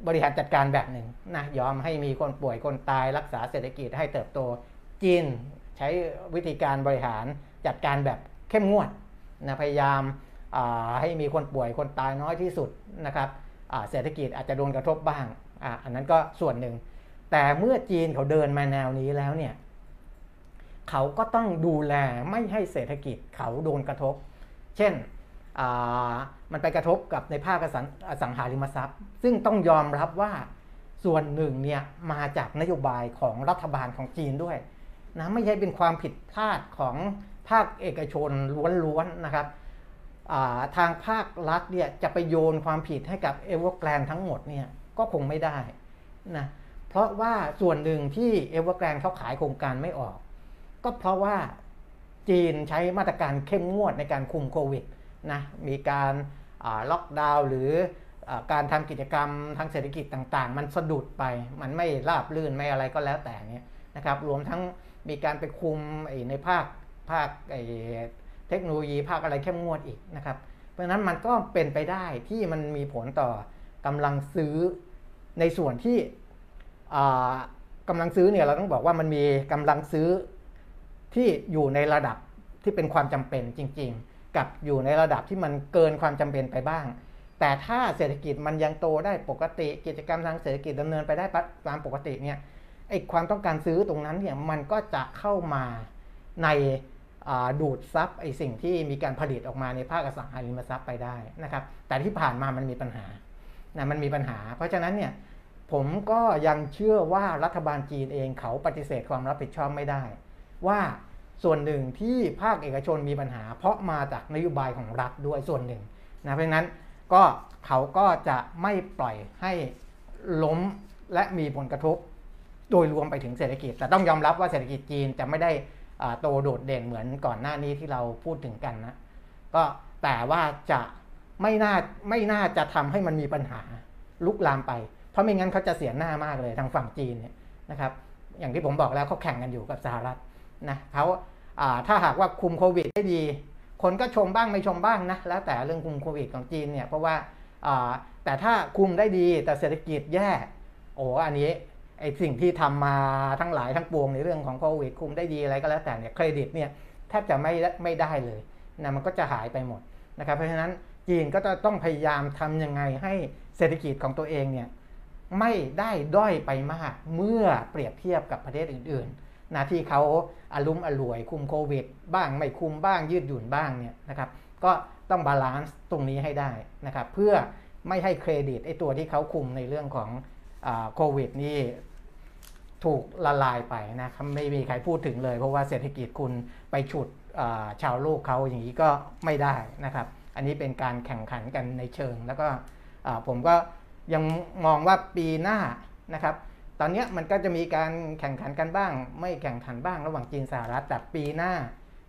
บริหารจัดการแบบหนึ่งนะยอมให้มีคนป่วยคนตายรักษาเศรษฐกิจให้เติบโตจีนใช้วิธีการบริหารจัดการแบบเข้มงวดนะพยายามให้มีคนป่วยคนตายน้อยที่สุดนะครับเศรษฐกิจอาจจะโดนกระทบบ้าง ออันนั้นก็ส่วนหนึ่ง แต่เมื่อจีนเขาเดินมาแนวนี้แล้วเนี่ยเขาก็ต้องดูแลไม่ให้เศรษฐกิจเขาโดนกระทบ เช่นมันไปกระทบกับในภาคอสังหาริมทรัพย์ ซึ่งต้องยอมรับว่าส่วนหนึ่งเนี่ยมาจากนโยบายของรัฐบาลของจีนด้วยนะไม่ใช่เป็นความผิดพลาดของภาคเอกชนล้วนๆนะครับทางภาครัฐเนี่ยจะไปโยนความผิดให้กับเอเวอร์แกรนด์ทั้งหมดเนี่ย ก็คงไม่ได้นะเพราะว่าส่วนหนึ่งที่เอเวอร์แกรนด์เขาขายโครงการไม่ออก ก็เพราะว่าจีนใช้มาตรการเข้มงวดในการคุมโควิดนะมีการล็อกดาวน์หรืออการทำกิจกรรมทางเศรษฐกิจต่างๆ มันสะดุดไป มันไม่ราบรื่นไม่อะไรก็แล้วแต่เนี่ยนะครับ รวมทั้งมีการไปคุมในภาคภาคเทคโนโลยีภาคอะไรเข้มงวดอีกนะครับ เพราะฉะนั้นมันก็เป็นไปได้ที่มันมีผลต่อกำลังซื้อ ในส่วนที่กำลังซื้อเนี่ยเราต้องบอกว่ามันมีกำลังซื้อที่อยู่ในระดับที่เป็นความจำเป็นจริง ๆ กับอยู่ในระดับที่มันเกินความจำเป็นไปบ้าง แต่ถ้าเศรษฐกิจมันยังโตได้ปกติกิจกรรมทางเศรษฐกิจดำเนินไปได้ตามปกติเนี่ยไอ้ความต้องการซื้อตรงนั้นเนี่ยมันก็จะเข้ามาในดูดซับไอ้สิ่งที่มีการผลิตออกมาในภาคอสังหาริมทรัพย์ไปได้นะครับ แต่ที่ผ่านมามันมีปัญหานะมันมีปัญหา เพราะฉะนั้นเนี่ย ผมก็ยังเชื่อว่ารัฐบาลจีนเองเขาปฏิเสธความรับผิดชอบไม่ได้ ว่าส่วนหนึ่งที่ภาคเอกชนมีปัญหา เพราะมาจากนโยบายของรัฐด้วยส่วนหนึ่งนะเพราะนั้นก็เขาก็จะไม่ปล่อยให้ล้มและมีผลกระทบ โดยรวมไปถึงเศรษฐกิจ แต่ต้องยอมรับว่าเศรษฐกิจจีนจะไม่ได้โตโดดเด่นเหมือนก่อนหน้านี้ที่เราพูดถึงกันนะก็แต่ว่าจะไม่น่าไม่น่าจะทำให้มันมีปัญหาลุกลามไป ราะไม่งั้นเขาจะเสียหน้ามากเลยทางฝั่งจีนเนี่ยนะครับ อย่างที่ผมบอกแล้วเขาแข่งกันอยู่กับสหรัฐนะเขาถ้าหากว่าคุมโควิดได้ดี คนก็ชมบ้างไม่ชมบ้างนะแล้วแต่เรื่องคุมโควิดของจีนเนี่ยเพราะว่าแต่ถ้าคุมได้ดีแต่เศรษฐกิจแย่โอ้อันนี้ไอ้สิ่งที่ทำมาทั้งหลายทั้งปวงในเรื่องของโควิดคุมได้ดีอะไรก็แล้วแต่เนี่ยเครดิตเนี่ยแทบจะไม่ไม่ได้เลยนะมันก็จะหายไปหมดนะครับเพราะฉะนั้นจีนก็จะต้องพยายามทํำยังไงให้เศรษฐกิจของตัวเองเนี่ย ไม่ได้ด้อยไปมากเมื่อเปรียบเทียบกับประเทศอื่นๆนะที่เขาอะลุ่มอล่วยคุมโควิด บ้างไม่คุมบ้างยืดหยุ่นบ้างเนี่ยนะครับก็ต้อง balance ตรงนี้ให้ได้นะครับเพื่อไม่ให้เครดิตไอ้ตัวที่เขาคุมในเรื่องของโควิดนี่ถูกละลายไปนะครับไม่มีใครพูดถึงเลย เพราะว่าเศรษฐกิจคุณไปฉุดชาวโลกเขาอย่างนี้ก็ไม่ได้นะครับ อันนี้เป็นการแข่งขันกันในเชิง แล้วก็ผมก็ ยังมองว่าปีหน้านะครับ ตอนนี้มันก็จะมีการแข่งขันกันบ้าง ไม่แข่งขันบ้างระหว่างจีนสหรัฐแต่ปีหน้า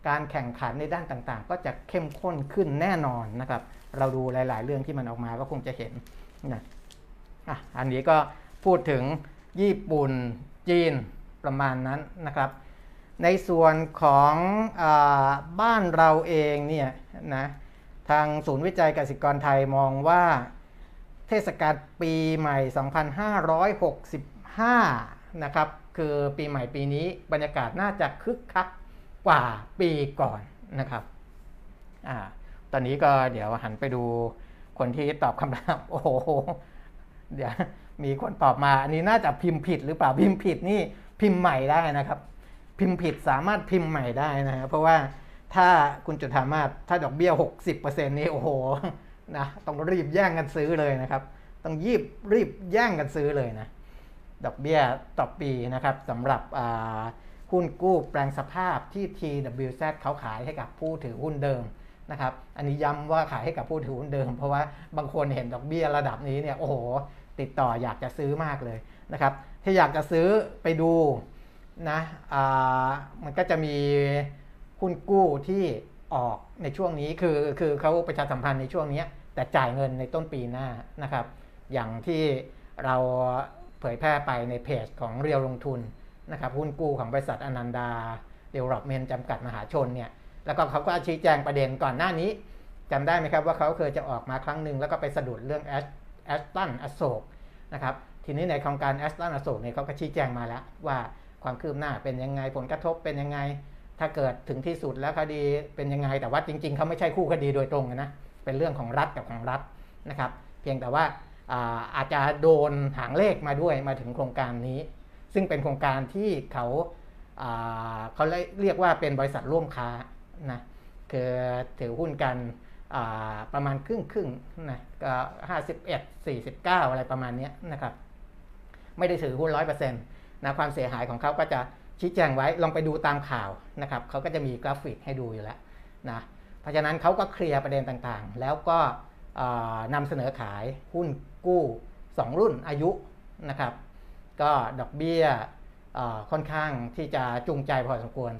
การแข่งขันในด้านต่างๆ ก็จะเข้มข้นขึ้นแน่นอนนะครับ เราดูหลาย ๆ เรื่องที่มันออกมาก็คงจะเห็นนะอะอันนี้ก็พูดถึงญี่ปุ่นจีนประมาณนั้นนะครับ ในส่วนของอบ้านเราเองเนี่ยนะทางศูนย์วิจัยกสิกรไทยมองว่า เทศกาลปีใหม่ 2565 นะครับ คือปีใหม่ปีนี้บรรยากาศน่าจะคึกคักกว่าปีก่อนนะครับอ่าตอนนี้ก็เดี๋ยวหันไปดูคนที่ตอบคำถามโอ้โห เดี๋ยวมีคนตอบมา อันนี้น่าจะพิมพ์ผิดหรือเปล่าพิมพ์ผิดนี่พิมพ์ใหม่ได้นะครับ พิมพ์ผิดสามารถพิมพ์ใหม่ได้นะครับเพราะว่าถ้าคุณจุธามาศถ้าดอกเบี้ย 60%นี้โอ้โห นะต้องรีบแย่งกันซื้อเลยนะครับ ต้องยีบรีบแย่งกันซื้อเลยนะดอกเบี้ยต่อปีนะครับสำหรับหุ้นกู้แปลงสภาพที่ TWZ เขาขายให้กับผู้ถือหุ้นเดิมนะครับ อันนี้ย้ำว่าขายให้กับผู้ถือหุ้นเดิม เพราะว่าบางคนเห็นดอกเบี้ยระดับนี้เนี่ยโอ้โห ติดต่ออยากจะซื้อมากเลยนะครับ ถ้าอยากจะซื้อไปดูนะมันก็จะมีหุ้นกู้ที่ออกในช่วงนี้คือคือเขาประชาสัมพันธ์ในช่วงนี้ แต่จ่ายเงินในต้นปีหน้านะครับ อย่างที่เราเผยแพร่ไปในเพจของเรียวลงทุนนะครับหุ้นกู้ของบริษัทอนันดาเดเวลลอปเมนต์จำกัดมหาชนเนี่ยแล้วก็เขาก็ชี้แจงประเด็นก่อนหน้านี้จำได้ไหมครับว่าเขาเคยจะออกมาครั้งหนึ่งแล้วก็ไปสะดุดเรื่องแอสตันอโศกนะครับทีนี้ในโครงการแอสตันอโศกเนี่ยเขาก็ชี้แจงมาแล้วว่าความคืบหน้าเป็นยังไงผลกระทบเป็นยังไง ถ้าเกิดถึงที่สุดแล้วคดีเป็นยังไงแต่ว่าจริง ๆเขาไม่ใช่คู่คดีโดยตรงนะ เป็นเรื่องของรัฐกับของรัฐนะครับ เพียงแต่ว่าอาจจะโดนหางเลขมาด้วยมาถึงโครงการนี้ ซึ่งเป็นโครงการที่เขาเขาเรียกว่าเป็นบริษัทร่วมค้านะคือถือหุ้นกันประมาณครึ่งครึ่งนะก็ห้าสิบเอ็ดสี่สิบเก้าอะไรประมาณนี้นะครับ ไม่ได้ถือหุ้นร้อยเปอร์เซ็นต์นะความเสียหายของเขาก็จะชี้แจงไว้ลองไปดูตามข่าวนะครับเขาก็จะมีกราฟิกให้ดูอยู่แล้วนะ เพราะฉะนั้นเขาก็เคลียร์ประเด็นต่างๆ แล้วก็นำเสนอขายหุ้นกู้ 2 รุ่นอายุนะครับ ก็ดอกเบี้ยค่อนข้างที่จะจูงใจพอสมควร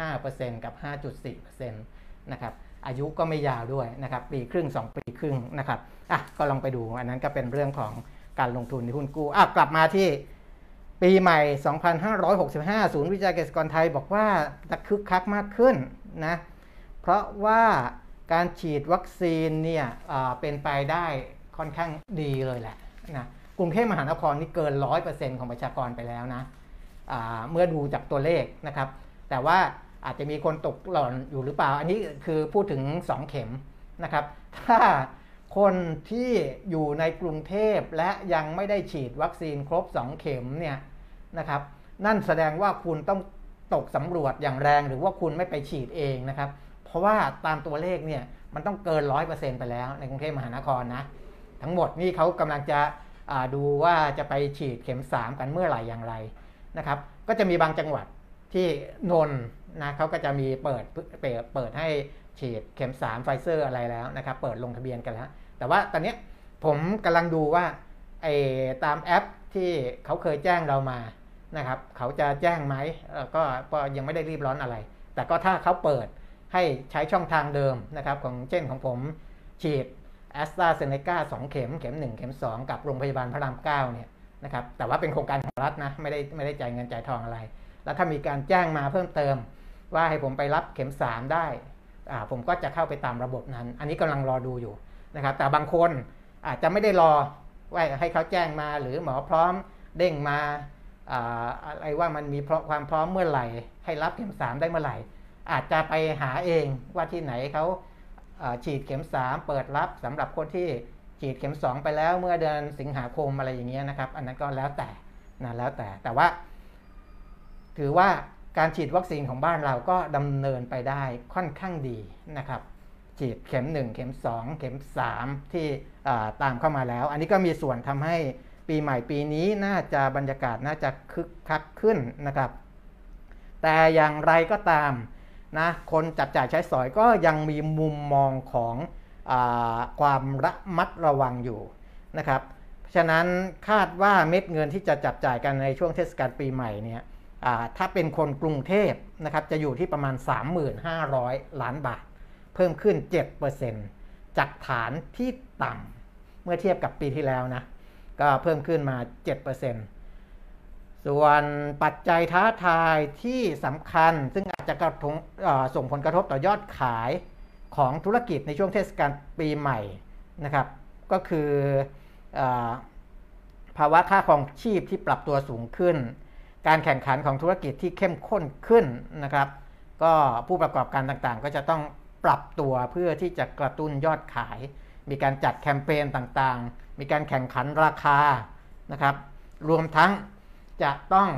4.5%กับ 5.4%นะครับ อายุก็ไม่ยาวด้วยนะครับ ปีครึ่ง 2 ปีครึ่งนะครับ อะ ก็ลองไปดู อันนั้นก็เป็นเรื่องของการลงทุนในหุ้นกู้ อะ กลับมาที่ปีใหม่ 2565 ศูนย์วิจัยเกษตรกรไทยบอกว่าจะคึกคักมากขึ้นนะ เพราะว่าการฉีดวัคซีนเนี่ยเป็นไปได้ค่อนข้างดีเลยแหละนะกรุงเทพมหานครนี่เกิน 100%ของประชากรไปแล้วนะเมื่อดูจากตัวเลขนะครับ แต่ว่าอาจจะมีคนตกหล่นอยู่หรือเปล่า อันนี้คือพูดถึง 2 เข็มนะครับ ถ้าคนที่อยู่ในกรุงเทพและยังไม่ได้ฉีดวัคซีนครบ 2 เข็มเนี่ยนะครับ นั่นแสดงว่าคุณต้องตกสำรวจอย่างแรงหรือว่าคุณไม่ไปฉีดเองนะครับ ราะว่าตามตัวเลขเนี่ยมันต้องเกิน100%ไปแล้วในกรุงเทพมหานครนะ ทั้งหมดนี่เขากำลังจะดูว่าจะไปฉีดเข็ม 3 กันเมื่อไหร่อย่างไรนะครับ ก็จะมีบางจังหวัดที่นนนะเขาก็จะมีเปิดเปิดเปิดให้ฉีดเข็ม3ไฟเซอร์อะไรแล้วนะครับ เปิดลงทะเบียนกันแล้ว แต่ว่าตอนนี้ผมกำลังดูว่าไอ้ตามแอปที่เขาเคยแจ้งเรามานะครับ เขาจะแจ้งไหมก็ยังไม่ได้รีบร้อนอะไร แต่ก็ถ้าเขาเปิด ให้ใช้ช่องทางเดิมนะครับของเช่นของผมฉีดแอสตราเซเนกา2เข็มเข็ม 1 เข็ม 2 กับโรงพยาบาลพระราม9เนี่ยนะครับแต่ว่าเป็นโครงการของรัฐนะไม่ได้ไม่ได้จ่ายเงินจ่ายทองอะไร แล้วถ้ามีการแจ้งมาเพิ่มเติม ว่าให้ผมไปรับเข็ม 3 ได้อ่าผมก็จะเข้าไปตามระบบนั้น อันนี้กำลังรอดูอยู่นะครับแต่บางคนอาจจะไม่ได้รอว่าให้เขาแจ้งมาหรือหมอพร้อมเด้งมาอะไรว่ามันมีความพร้อมเมื่อไหร่ ให้รับเข็ม 3 ได้เมื่อไหร่ อาจจะไปหาเองว่าที่ไหนเขาฉีดเข็ม 3 เปิดรับสำหรับคนที่ฉีดเข็ม 2 ไปแล้วเมื่อเดือนสิงหาคมอะไรอย่างเงี้ยนะครับ อันนั้นก็แล้วแต่นะแล้วแต่แต่ว่า ถือว่าการฉีดวัคซีนของบ้านเราก็ดำเนินไปได้ค่อนข้างดีนะครับ ฉีดเข็ม 1 เข็ม 2 เข็ม 3 ที่ตามเข้ามาแล้ว อันนี้ก็มีส่วนทำให้ปีใหม่ปีนี้น่าจะบรรยากาศน่าจะคึกคักขึ้นนะครับ แต่อย่างไรก็ตาม นะคนจับจ่ายใช้สอยก็ยังมีมุมมองของอความระมัดระวังอยู่นะครับฉะนั้นคาดว่าเม็ดเงินที่จะจับจ่ายกันในช่วงเทศกาลปีใหม่เนี่ยถ้าเป็นคนกรุงเทพนะครับจะอยู่ที่ประมาณ 3,500 ล้านบาท เพิ่มขึ้น7%นจากฐานที่ต่ำเมื่อเทียบกับปีที่แล้วนะก็เพิ่มขึ้นมา 7% ส่วนปัจจัยท้าทายที่สำคัญ ซึ่งอาจจะกระทงส่งผลกระทบต่อยอดขายของธุรกิจในช่วงเทศกาลปีใหม่นะครับ ก็คืออภาวะค่าครองชีพที่ปรับตัวสูงขึ้น การแข่งขันของธุรกิจที่เข้มข้นขึ้นนะครับ ก็ผู้ประกอบการต่างๆ ก็จะต้องปรับตัวเพื่อที่จะกระตุ้นยอดขาย มีการจัดแคมเปญต่างๆ มีการแข่งขันราคานะครับ รวมทั้ง จะต้อง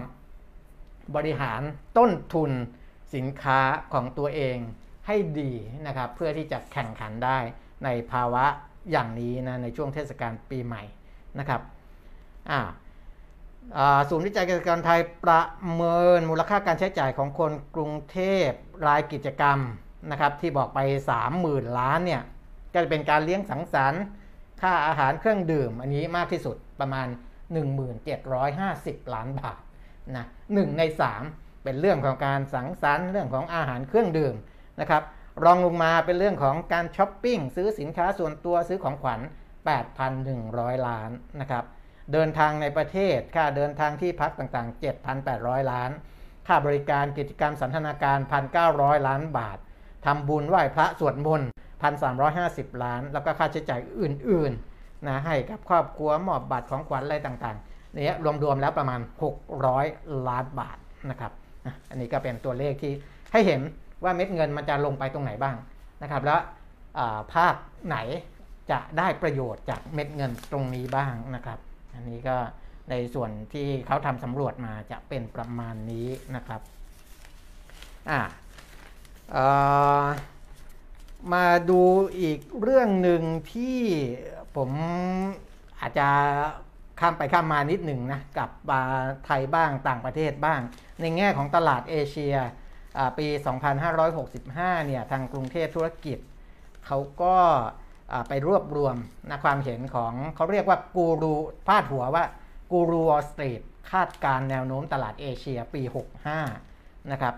บริหารต้นทุนสินค้าของตัวเองให้ดีนะครับ เพื่อที่จะแข่งขันได้ในภาวะอย่างนี้นะในช่วงเทศกาลปีใหม่นะครับอ่าศูนย์วิจัยเกษตรกรไทยประเมินมูลค่าการใช้จ่ายของคนกรุงเทพรายกิจกรรมนะครับ ที่บอกไป 30,000 ล้านเนี่ยก็จะเป็นการเลี้ยงสังสรรค์ ค่าอาหารเครื่องดื่ม อันนี้มากที่สุดประมาณ 1750 ล้านบาทนะหใน 3 เป็นเรื่องของการสังสรรค์เรื่องของอาหารเครื่องดื่มนะครับรองลงมาเป็นเรื่องของการช้อปปิ้งซื้อสินค้าส่วนตัวซื้อของขวัญ 8,100 ล้านนะครับเดินทางในประเทศค่าเดินทางที่พักต่างๆ 7,800 ล้าน ค่าบริการกิจกรรมสันทนาการ 1,900 ล้านบาททำบุญไหว้พระสวดมนต์ 1,350 ล้าน แล้วก็ค่าใช้จ่ายอื่นๆ นะให้กับครอบครัวมอบบัตรของขวัญอะไรต่างๆเนี้รวมๆแล้วประมาณ 600 ล้านบาทนะครับอันนี้ก็เป็นตัวเลขที่ให้เห็นว่าเม็ดเงินมันจะลงไปตรงไหนบ้างนะครับ แล้วภาคไหนจะได้ประโยชน์จากเม็ดเงินตรงนี้บ้างนะครับ อันนี้ก็ในส่วนที่เขาทำสำรวจมาจะเป็นประมาณนี้นะครับอ่ามาดูอีกเรื่องหนึ่งที่ ผมอาจจะข้ามไปข้ามมานิดหนึ่งนะกับไทยบ้างต่างประเทศบ้าง ในแง่ของตลาดเอเชียปี 2565 เนี่ยทางกรุงเทพธุรกิจ เขาก็ไปรวบรวมนะความเห็นของเขาเรียกว่ากูรูพาดหัวว่ากูรูวอลสตรีทคาดการแนวโน้มตลาดเอเชียปี 65 นะครับ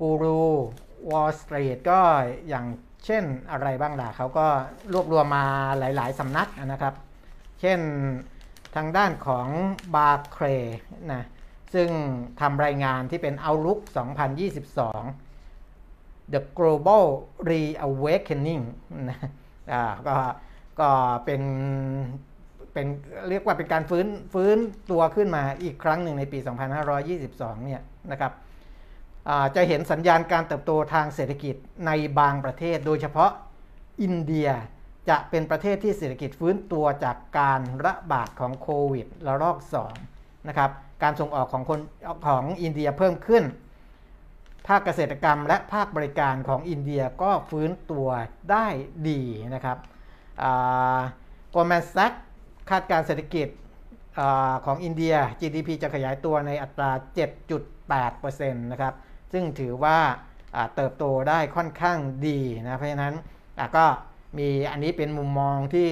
กูรูวอลสตรีทก็อย่าง เช่นอะไรบ้างล่ะเขาก็รวบรวมมาหลาย ๆสำนักนะครับ เช่นทางด้านของบาร์เครนะซึ่งทำรายงานที่เป็น Outlook 2022 The Global Reawakening นะก็ก็เป็นเป็นเรียกว่าเป็นการฟื้นฟื้นตัวขึ้นมาอีกครั้งหนึ่งในปี 2522 เนี่ยนะครับ จะเห็นสัญญาณการเติบโตทางเศรษฐกิจในบางประเทศ โดยเฉพาะอินเดียจะเป็นประเทศที่เศรษฐกิจฟื้นตัวจากการระบาดของโควิดระลอก2นะครับการส่งออกของคนของอินเดียเพิ่มขึ้น ภาคเกษตรกรรมและภาคบริการของอินเดียก็ฟื้นตัวได้ดีนะครับโกลแมนแซกคาดการเศรษฐกิจอของอินเดีย GDP จะขยายตัวในอัตรา 7.8%นะครับ ซึ่งถือว่าเติบโตได้ค่อนข้างดีนะเพราะฉะนั้นก็มีอันนี้เป็นมุมมองที่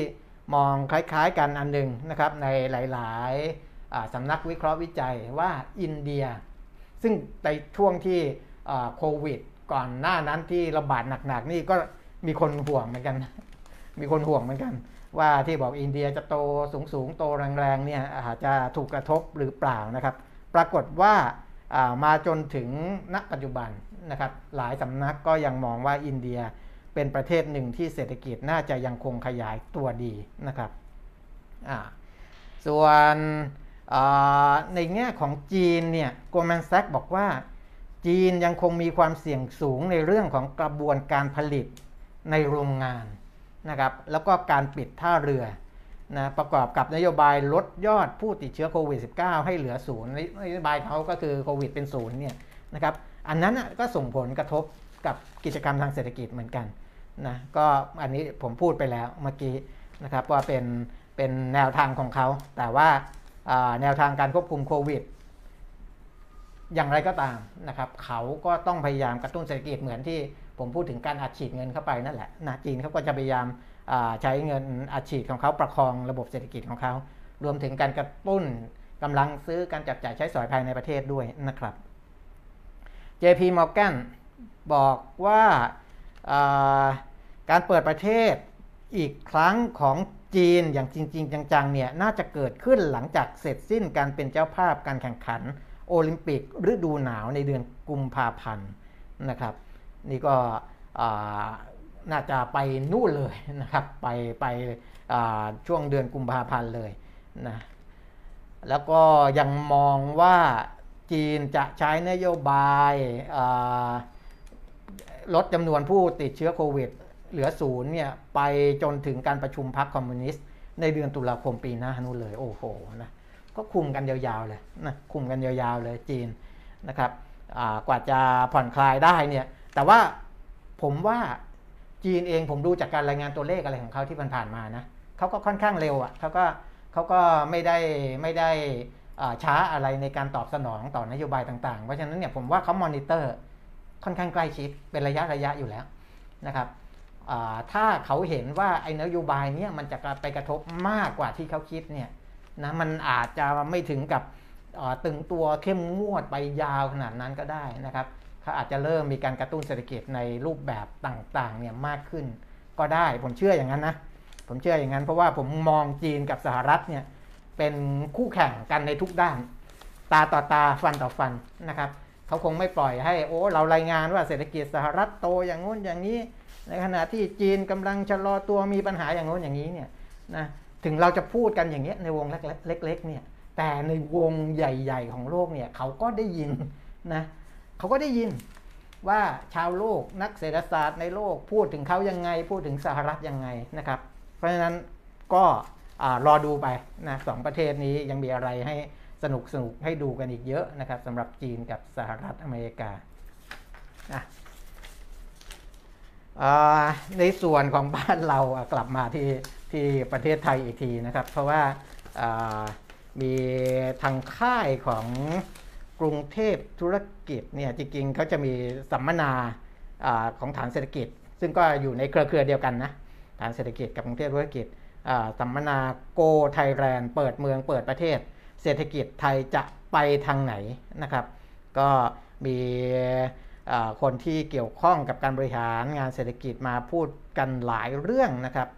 มองคล้ายๆกันอันหนึ่งนะครับในหลายๆสำนักวิเคราะห์วิจัยว่าอินเดีย ซึ่งในช่วงที่โควิด ก่อนหน้านั้นที่ระบาดหนักๆนี่ก็มีคนห่วงเหมือนกัน มีคนห่วงเหมือนกัน ว่าที่บอกอินเดียจะโตสูงๆ โตแรงๆเนี่ยอาจจะถูกกระทบหรือเปล่านะครับ ปรากฏว่า มาจนถึงณปัจจุบันนะครับหลายสำนักก็ยังมองว่าอินเดียเป็นประเทศหนึ่งที่เศรษฐกิจน่าจะยังคงขยายตัวดีนะครับส่วนในแง่ของจีนเนี่ยโกลแมนแซกบอกว่าจีนยังคงมีความเสี่ยงสูงในเรื่องของกระบวนการผลิตในโรงงานนะครับแล้วก็การปิดท่าเรือ นะประกอบกับนโยบายลดยอดผู้ติดเชื้อโควิด -19 ให้เหลือศูนย์นโยบายเขาก็คือโควิดเป็นศูนย์เนี่ยนะครับอันนั้นก็ส่งผลกระทบกับกิจกรรมทางเศรษฐกิจเหมือนกันนะก็อันนี้ผมพูดไปแล้วเมื่อกี้นะครับว่าเป็นเป็นแนวทางของเขา แต่ว่าแนวทางการควบคุมโควิด อย่างไรก็ตามนะครับเขาก็ต้องพยายามกระตุ้นเศรษฐกิจเหมือนที่ผมพูดถึงการอัดฉีดเงินเข้าไปนั่นแหละนะจีนเขาก็จะพยายาม ใช้เงินอัดฉีดของเขาประคองระบบเศรษฐกิจของเขา รวมถึงการกระตุ้นกำลังซื้อการจับจ่ายใช้สอยภายในประเทศด้วยนะครับ JP Morgan บอกว่าการเปิดประเทศอีกครั้งของจีนอย่างจริง ๆ จังๆเนี่ยน่าจะเกิดขึ้นหลังจากเสร็จสิ้นการเป็นเจ้าภาพการแข่งขัน โอลิมปิกฤดูหนาวในเดือนกุมภาพันธ์นะครับ นี่ก็ น่าจะไปนู่นเลยนะครับไปไปช่วงเดือนกุมภาพันธ์เลยนะแล้วก็ยังมองว่าจีนจะใช้นโยบายลดจำนวนผู้ติดเชื้อโควิด เหลือศูนย์เนี่ยไปจนถึงการประชุมพรรคคอมมิวนิสต์ในเดือนตุลาคมปีหน้านู่นเลย โอ้โหนะก็คุมกันยาวๆเลยนะคุมกันยาวๆเลยจีนนะครับกว่าจะผ่อนคลายได้เนี่ยแต่ว่าผมว่า จีนเองผมดูจากการรายงานตัวเลขอะไรของเขาที่ผ่านมานะเขาก็ค่อนข้างเร็วอะเขาก็เขาก็ไม่ได้ไม่ได้ช้าอะไรในการตอบสนองต่อนโยบายต่างๆ เพราะฉะนั้นเนี่ยผมว่าเขามอนิเตอร์ค่อนข้างใกล้ชิดเป็นระยะระยะอยู่แล้วนะครับถ้าเขาเห็นว่าไอ้นโยบายเนี้มันจะไปกระทบมากกว่าที่เขาคิดเนี่ยนะมันอาจจะไม่ถึงกับตึงตัวเข้มงวดไปยาวขนาดนั้นก็ได้นะครับ เขาอาจจะเริ่มมีการกระตุ้นเศรษฐกิจในรูปแบบต่างๆเนี่ยมากขึ้น ก็ได้ผมเชื่ออย่างนั้นนะผมเชื่ออย่างนั้นเพราะว่าผมมองจีนกับสหรัฐเนี่ยเป็นคู่แข่งกันในทุกด้าน ตาต่อตาฟันต่อฟันนะครับเขาคงไม่ปล่อยให้โอ้เรารายงานว่าเศรษฐกิจสหรัฐโตอย่างงู้นอย่างนี้ ในขณะที่จีนกำลังชะลอตัวมีปัญหาอย่างงู้นอย่างนี้เนี่ยนะถึงเราจะพูดกันอย่างเงี้ยในวงเล็กๆเนี่ยแต่ในวงใหญ่ ๆ ของโลกเนี่ยเขาก็ได้ยินนะ เขาก็ได้ยินว่าชาวโลกนักเศรษฐศาสตร์ในโลกพูดถึงเขายังไง พูดถึงสหรัฐยังไงนะครับ เพราะฉะนั้นก็รอดูไปนะสองประเทศนี้ยังมีอะไรให้สนุกสนุกให้ดูกันอีกเยอะนะครับสำหรับจีนกับสหรัฐอเมริกา ในส่วนของบ้านเรากลับมาที่ที่ประเทศไทยอีกทีนะครับ เพราะว่ามีทางค่ายของ รุงเทพธุรกิจเนี่ยจริงๆเขาจะมีสัมมนาอของฐานเศรษฐกิจ ซึ่งก็อยู่ในเครือเครือเดียวกันนะฐานเศรษฐกิจกับกรุงเทพธุรกิจสัมมนาโกไทยแลนด์เปิดเมืองเปิดประเทศ เศรษฐกิจไทยจะไปทางไหนนะครับ ก็มีคนที่เกี่ยวข้องกับการบริหารงานเศรษฐกิจมาพูดกันหลายเรื่องนะครับ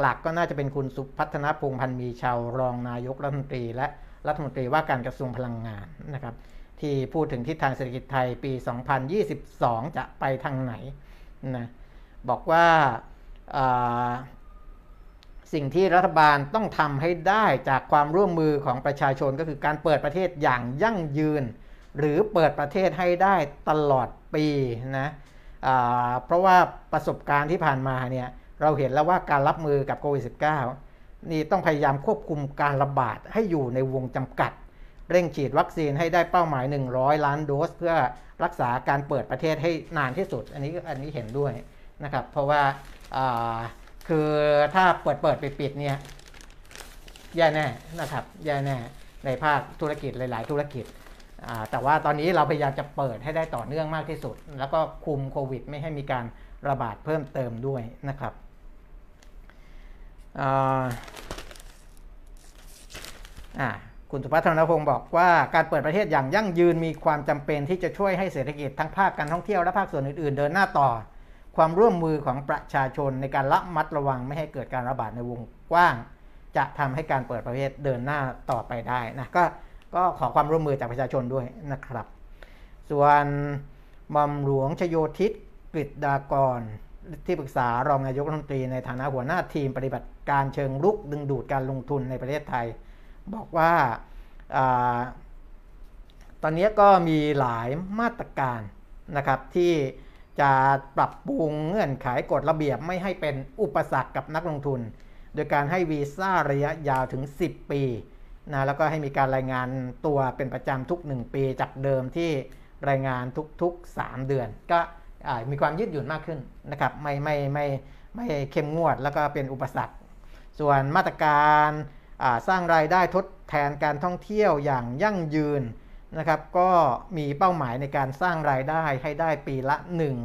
หลักๆก็น่าจะเป็นคุณสุพัฒนพงพันธ์มีชาวรองนายกรัฐมนตรีและ รัฐมนตรีว่าการกระทรวงพลังงานนะครับ ที่พูดถึงทิศทางเศรษฐกิจไทยปี 2022 จะไปทางไหนนะบอกว่าสิ่งที่รัฐบาลต้องทำให้ได้จากความร่วมมือของประชาชนก็คือการเปิดประเทศอย่างยั่งยืน หรือเปิดประเทศให้ได้ตลอดปีนะเพราะว่าประสบการณ์ที่ผ่านมาเนี่ยเราเห็นแล้วว่าการรับมือกับโควิด -19 นี่ต้องพยายามควบคุมการระบาดให้อยู่ในวงจำกัด เร่งฉีดวัคซีนให้ได้เป้าหมาย 100 ล้านโดส เพื่อรักษาการเปิดประเทศให้นานที่สุด อันนี้อันนี้เห็นด้วยนะครับ เพราะว่าคือถ้าเปิดเปิดปิดปิดเนี่ยแย่แน่นะครับแย่แน่ในภาคธุรกิจหลาย ๆ ธุรกิจแต่ว่าตอนนี้เราพยายามจะเปิดให้ได้ต่อเนื่องมากที่สุด แล้วก็คุมโควิด ไม่ให้มีการระบาดเพิ่มเติมด้วยนะครับ คุณสุพัฒนพงศ์บอกว่าการเปิดประเทศอย่างยั่งยืนมีความจำเป็นที่จะช่วยให้เศรษฐกิจทั้งภาคการท่องเที่ยวและภาคส่วนอื่นๆ เดินหน้าต่อ ความร่วมมือของประชาชนในการละมัดระวังไม่ให้เกิดการระบาดในวงกว้าง จะทำให้การเปิดประเทศเดินหน้าต่อไปได้นะก็ก็ขอความร่วมมือจากประชาชนด้วยนะครับ ส่วนมอมหลวงชโยทิศกฤษดากร ที่ปรึกษารองนายกรัฐมนตรีในฐานะหัวหน้าทีมปฏิบัติการเชิงรุกดึงดูดการลงทุนในประเทศไทย บอกว่าอตอนนี้ก็มีหลายมาตรการนะครับที่จะปรับปรุงเงื่อนไขกฎระเบียบไม่ให้เป็นอุปสรรคกับนักลงทุน โดยการให้วีซ่าระยะยาวถึง 10 ปีนะแล้วก็ให้มีการรายงานตัวเป็นประจำทุก 1 ปีจากเดิมที่รายงานทุกๆ 3 เดือน ก็ มีความยืดหยุ่นมากขึ้นนะครับไม่ไม่ไม่ไม่เข้มงวดแล้วก็เป็นอุปสรรค ส่วนมาตรการสร้างรายได้ทดแทนการท่องเที่ยวอย่างยั่งยืนนะครับก็มีเป้าหมายในการสร้างรายได้ให้ได้ปีละ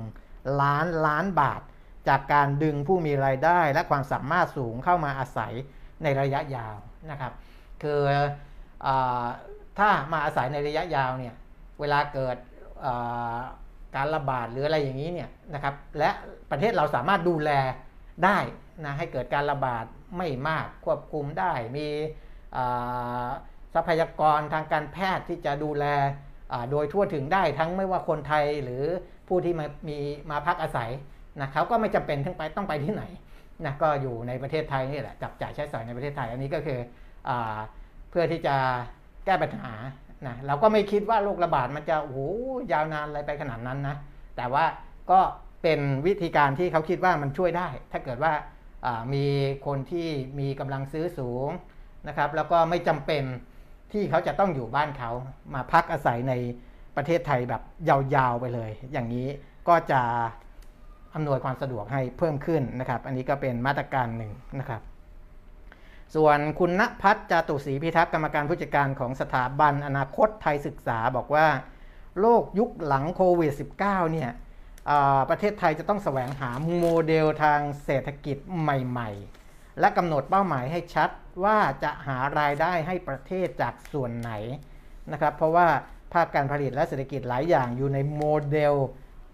1 ล้านล้านบาท จากการดึงผู้มีรายได้และความสามารถสูงเข้ามาอาศัยในระยะยาวนะครับคืออถ้ามาอาศัยในระยะยาวเนี่ยเวลาเกิด การระบาดหรืออะไรอย่างนี้เนี่ยนะครับและประเทศเราสามารถดูแลได้นะให้เกิดการระบาดไม่มากควบคุมได้มีทรัพยากรทางการแพทย์ที่จะดูแลโดยทั่วถึงได้ทั้งไม่ว่าคนไทยหรือผู้ที่มามีมาพักอาศัยนะเขาก็ไม่จำเป็นต้องไปต้องไปที่ไหนนะก็อยู่ในประเทศไทยนี่แหละจับจ่ายใช้สอยในประเทศไทย อันนี้ก็คืออเพื่อที่จะแก้ปัญหา นะเราก็ไม่คิดว่าโรคระบาดมันจะโอ้โหยาวนานอะไรไปขนาดนั้นนะ แต่ว่าก็เป็นวิธีการที่เขาคิดว่ามันช่วยได้ ถ้าเกิดว่ามีคนที่มีกำลังซื้อสูงนะครับ แล้วก็ไม่จำเป็นที่เขาจะต้องอยู่บ้านเขามาพักอาศัยในประเทศไทยแบบยาวๆไปเลย อย่างนี้ก็จะอำนวยความสะดวกให้เพิ่มขึ้นนะครับ อันนี้ก็เป็นมาตรการหนึ่งนะครับ ส่วนคุณณพัฒน์จาตุศรีพิทักษ์กรรมการผู้จัดการของสถาบันอนาคตไทยศึกษาบอกว่าโลกยุคหลังโควิด -19 เนี่ยประเทศไทยจะต้องแสวงหาโมเดลทางเศรษฐกิจใหม่ ๆ และกำหนดเป้าหมายให้ชัดว่าจะหารายได้ให้ประเทศจากส่วนไหนนะครับเพราะว่าภาคการผลิตและเศรษฐกิจหลายอย่างอยู่ในโมเดล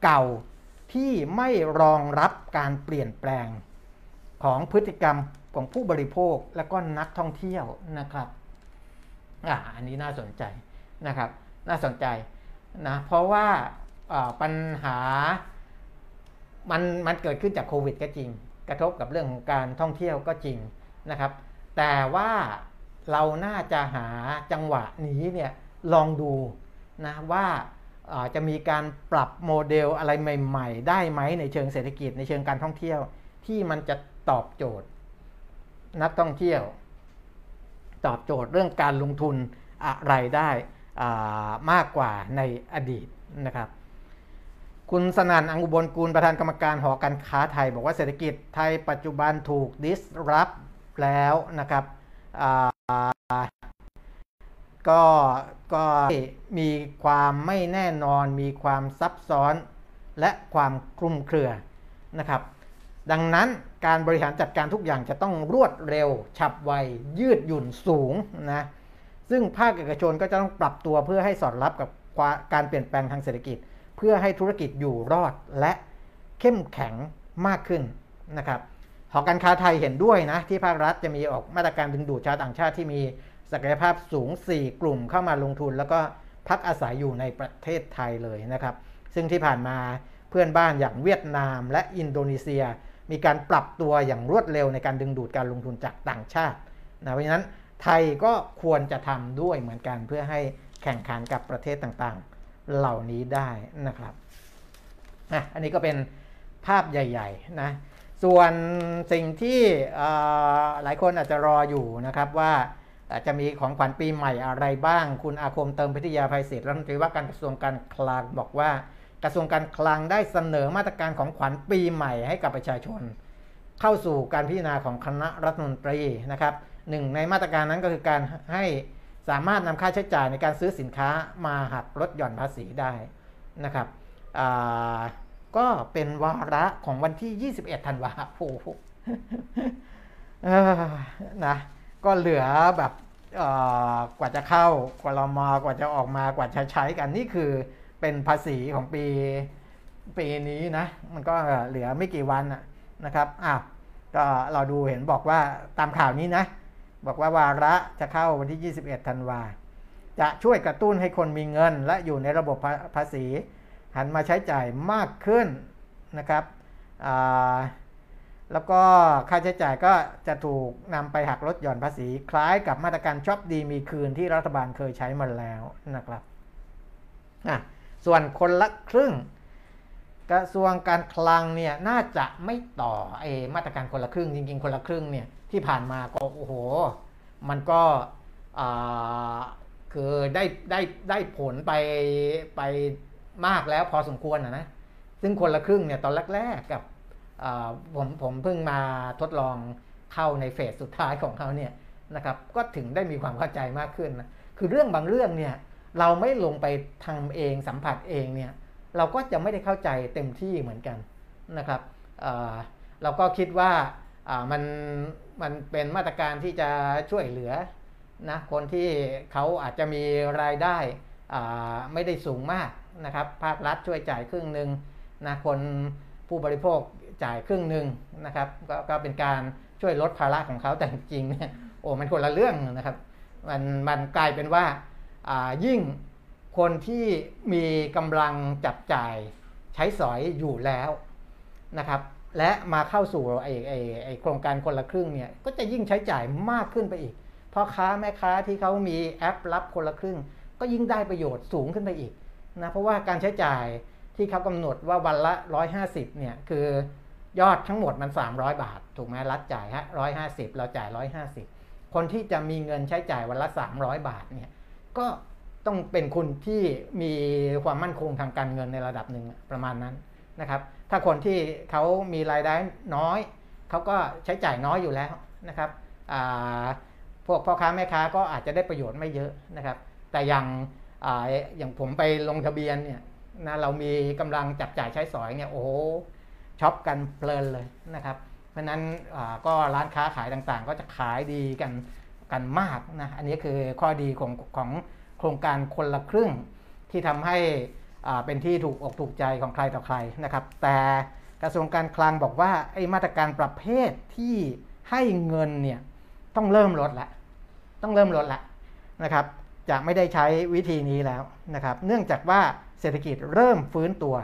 เก่าที่ไม่รองรับการเปลี่ยนแปลงของพฤติกรรม ของผู้บริโภคและก็นักท่องเที่ยวนะครับอ่าอันนี้น่าสนใจนะครับ น่าสนใจนะเพราะว่าปัญหามันมันเกิดขึ้นจากโควิดก็จริง กระทบกับเรื่องของการท่องเที่ยวก็จริงนะครับ แต่ว่าเราน่าจะหาจังหวะนี้เนี่ยลองดูนะว่าจะมีการปรับโมเดลอะไรใหม่ ๆ ได้ไหมในเชิงเศรษฐกิจในเชิงการท่องเที่ยวที่มันจะตอบโจทย์ นักท่องเที่ยว ตอบโจทย์เรื่องการลงทุนอะไรได้มากกว่าในอดีตนะครับคุณสนันอังอุบลกูลประธานกรรมการหอการค้าไทย บอกว่าเศรษฐกิจไทยปัจจุบันถูกดิสรับแล้วนะครับก็ก็มีความไม่แน่นอน มีความซับซ้อนและความคลุมเครือนะครับ ดังนั้นการบริหารจัดการทุกอย่างจะต้องรวดเร็ว ฉับไว ยืดหยุ่นสูงนะซึ่งภาคเอกชนก็จะต้องปรับตัวเพื่อให้สอดรับกับการเปลี่ยนแปลงทางเศรษฐกิจ เพื่อให้ธุรกิจอยู่รอดและเข้มแข็งมากขึ้นนะครับหอการค้าไทยเห็นด้วยนะที่ภาครัฐจะมีออกมาตรการดึงดูดชาวต่างชาติที่มีศักยภาพสูง 4 กลุ่มเข้ามาลงทุน แล้วก็พักอาศัยอยู่ในประเทศไทยเลยนะครับ ซึ่งที่ผ่านมาเพื่อนบ้านอย่างเวียดนามและอินโดนีเซีย มีการปรับตัวอย่างรวดเร็วในการดึงดูดการลงทุนจากต่างชาตินะเพราะฉะนั้นไทยก็ควรจะทำด้วยเหมือนกันเพื่อให้แข่งขันกับประเทศต่างๆเหล่านี้ได้นะครับอะอันนี้ก็เป็นภาพใหญ่ๆนะส่วนสิ่งที่หลายคนอาจจะรออยู่นะครับว่าจะมีของขวัญปีใหม่อะไรบ้าง คุณอาคมเติมพิทยาภัยศิษย์รัฐมนตรีว่าการกระทรวงการคลังบอกว่า ระทรวงการคลังได้เสนอมาตรการของขวัญปีใหม่ให้กับประชาชน เข้าสู่การพิจารณาของคณะรัฐมนตรีนะครับหนึ่งในมาตรการนั้นก็คือการให้สามารถนำค่าใช้จ่ายในการซื้อสินค้ามาหักลดหย่อนภาษีได้นะครับก็เป็นวาระของวันที่ 21 ธันวาคมนะก็เหลือแบบกว่าจะเข้ากว่าเรามากว่าจะออกมากว่าจะใช้กันนี่คือ เป็นภาษีของปีปีนี้นะ มันก็เหลือไม่กี่วันนะครับอ้าวก็เราดูเห็นบอกว่าตามข่าวนี้นะ บอกว่าวาระจะเข้าวันที่ 21 ธันวา จะช่วยกระตุ้นให้คนมีเงิน และอยู่ในระบบภาษี หันมาใช้จ่ายมากขึ้นนะครับแล้วก็ค่าใช้จ่ายก็จะถูกนำไปหักลดหย่อนภาษี คล้ายกับมาตรการช็อปดีมีคืนที่รัฐบาลเคยใช้มาแล้วนะครับ ส่วนคนละครึ่ง กระทรวงการคลังเนี่ยน่าจะไม่ต่อไอมาตรการคนละครึ่ง จริง ๆ คนละครึ่งเนี่ยที่ผ่านมาก็โอ้โห มันก็คือได้ได้ได้ผลไปไปมากแล้วพอสมควรนะนะซึ่งคนละครึ่งเนี่ยตอนแรกๆกับผมผมเพิ่งมาทดลองเข้าในเฟสสุดท้ายของเขาเนี่ยนะครับก็ถึงได้มีความเข้าใจมากขึ้นนะคือเรื่องบางเรื่องเนี่ย เราไม่ลงไปทำเองสัมผัสเองเนี่ยเราก็จะไม่ได้เข้าใจเต็มที่เหมือนกันนะครับเราก็คิดว่ามันมันเป็นมาตรการที่จะช่วยเหลือนะคนที่เขาอาจจะมีรายได้ไม่ได้สูงมากนะครับภาครัฐช่วยจ่ายครึ่งหนึ่งนะคนผู้บริโภคจ่ายครึ่งหนึ่งนะครับกก็เป็นการช่วยลดภาระของเขาแต่จริงเนี่ยโอ้มันคนละเรื่องนะครับมันมันกลายเป็นว่า ยิ่งคนที่มีกำลังจับจ่ายใช้สอยอยู่แล้วนะครับ และมาเข้าสู่ไอ้ไอ้ไอ้โครงการคนละครึ่งเนี่ยก็จะยิ่งใช้จ่ายมากขึ้นไปอีกพ่อค้าแม่ค้าที่เขามีแอปรับคนละครึ่ง ก็ยิ่งได้ประโยชน์สูงขึ้นไปอีกนะเพราะว่าการใช้จ่ายที่เขากำหนดว่าวันละ 150เนี่ยคือยอดทั้งหมดมัน 300 บาท ถูกไหมรัฐจ่ายฮะ150เราจ่าย 150 คนที่จะมีเงินใช้จ่ายวันละ 300 บาทเนี่ย ก็ต้องเป็นคนที่มีความมั่นคงทางการเงินในระดับหนึ่งประมาณนั้นนะครับ ถ้าคนที่เขามีรายได้น้อย เขาก็ใช้จ่ายน้อยอยู่แล้วนะครับพวกพ่อค้าแม่ค้าก็อาจจะได้ประโยชน์ไม่เยอะนะครับ แต่อย่างออย่างผมไปลงทะเบียนเนี่ยนะเรามีกำลังจับจ่ายใช้สอยเนี่ยโอ้ช็อปกันเพลินเลยนะครับ เพราะนั้นก็ร้านค้าขายต่างๆ ก็จะขายดีกัน กันมากนะอันนี้คือข้อดีของของโครงการคนละครึ่งที่ทำให้เป็นที่ถูกอกถูกใจของใครต่อใครนะครับ แต่กระทรวงการคลังบอกว่าไอ้มาตรการประเภทที่ให้เงินเนี่ยต้องเริ่มลดละต้องเริ่มลดละนะครับ จะไม่ได้ใช้วิธีนี้แล้วนะครับ เนื่องจากว่าเศรษฐกิจเริ่มฟื้นตัว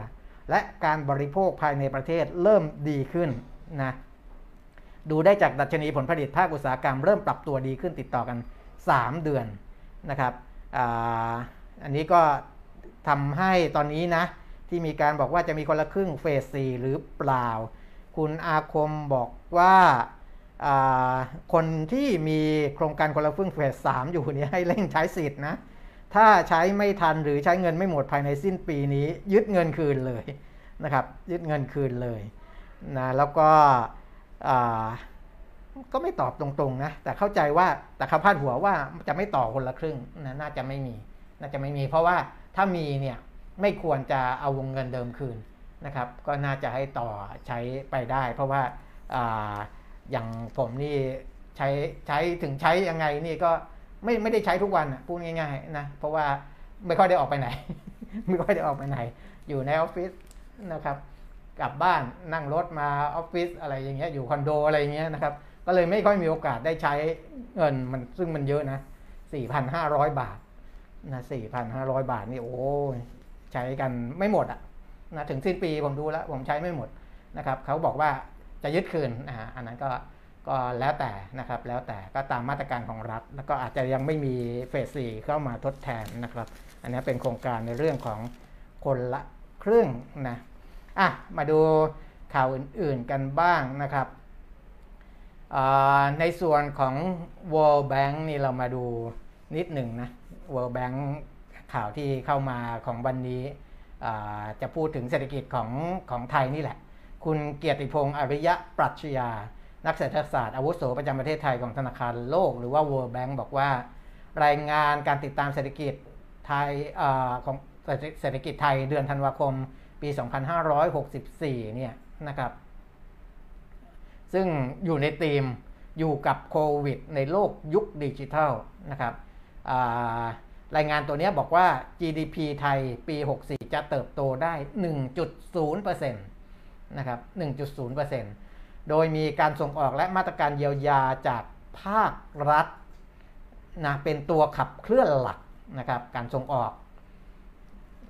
และการบริโภคภายในประเทศเริ่มดีขึ้นนะ ดูได้จากดัชนีผลผลิตภาคอุตสาหกรรมเริ่มปรับตัวดีขึ้นติดต่อกัน 3 เดือนนะครับอันนี้ก็ทำให้ตอนนี้นะที่มีการบอกว่าจะมีคนละครึ่งเฟส4หรือเปล่า คุณอาคมบอกว่าคนที่มีโครงการคนละครึ่งเฟสสามอยู่นี่ให้เร่งใช้สิทธิ์นะถ้าใช้ไม่ทันหรือใช้เงินไม่หมดภายในสิ้นปีนี้ ยึดเงินคืนเลยนะครับ ยึดเงินคืนเลยนะแล้วก็ ก็ไม่ตอบตรงๆนะ แต่เข้าใจว่าแต่เขาพาดหัวว่าจะไม่ต่อคนละครึ่งนะน่าจะไม่มี น่าจะไม่มี เพราะว่าถ้ามีเนี่ยไม่ควรจะเอาวงเงินเดิมคืนนะครับ ก็น่าจะให้ต่อใช้ไปได้ เพราะว่าอย่างผมนี่ใช้ใช้ถึงใช้ยังไงนี่ก็ไม่ไม่ได้ใช้ทุกวันพูดง่ายๆนะเพราะว่าไม่ค่อยได้ออกไปไหน ไม่ค่อยได้ออกไปไหน อยู่ในออฟฟิศนะครับ กลับบ้านนั่งรถมาออฟฟิศอะไรอย่างเงี้ยอยู่คอนโดอะไรอย่างเงี้ยนะครับ ก็เลยไม่ค่อยมีโอกาสได้ใช้เงินมันซึ่งมันเยอะนะ 4,500 บาทนะ 4,500 บาทนี่โอ้ใช้กันไม่หมดอะนะถึงสิ้นปีผมดูแล้วผมใช้ไม่หมดนะครับเขาบอกว่าจะยึดคืนอ่าอันนั้นก็ก็แล้วแต่นะครับแล้วแต่ก็ตามมาตรการของรัฐ แล้วก็อาจจะยังไม่มีเฟสสี่เข้ามาทดแทนนะครับ อันนี้เป็นโครงการในเรื่องของคนละครึ่งนะ อะมาดูข่าวอื่นๆกันบ้างนะครับ ในส่วนของ World Bank นี่เรามาดูนิดหนึ่งนะ World Bank ข่าวที่เข้ามาของวันนี้จะพูดถึงเศรษฐกิจของของไทยนี่แหละ คุณเกียรติพงศ์อริยะปรัชญา นักเศรษฐศาสตร์อาวุโสประจำประเทศไทยของธนาคารโลก หรือว่า World Bank บอกว่า รายงานการติดตามเศรษฐกิจไทยอของเศรษฐกิจไทยเดือนธันวาคม ปี 2564 เนี่ยนะครับ ซึ่งอยู่ในธีมอยู่กับโควิดในโลกยุคดิจิทัลนะครับรายงานตัวนี้บอกว่า GDP ไทยปี 64 จะเติบโตได้ 1.0%นะครับ 1.0%โดยมีการส่งออกและมาตรการเยียวยาจากภาครัฐนะเป็นตัวขับเคลื่อนหลักนะครับ การส่งออก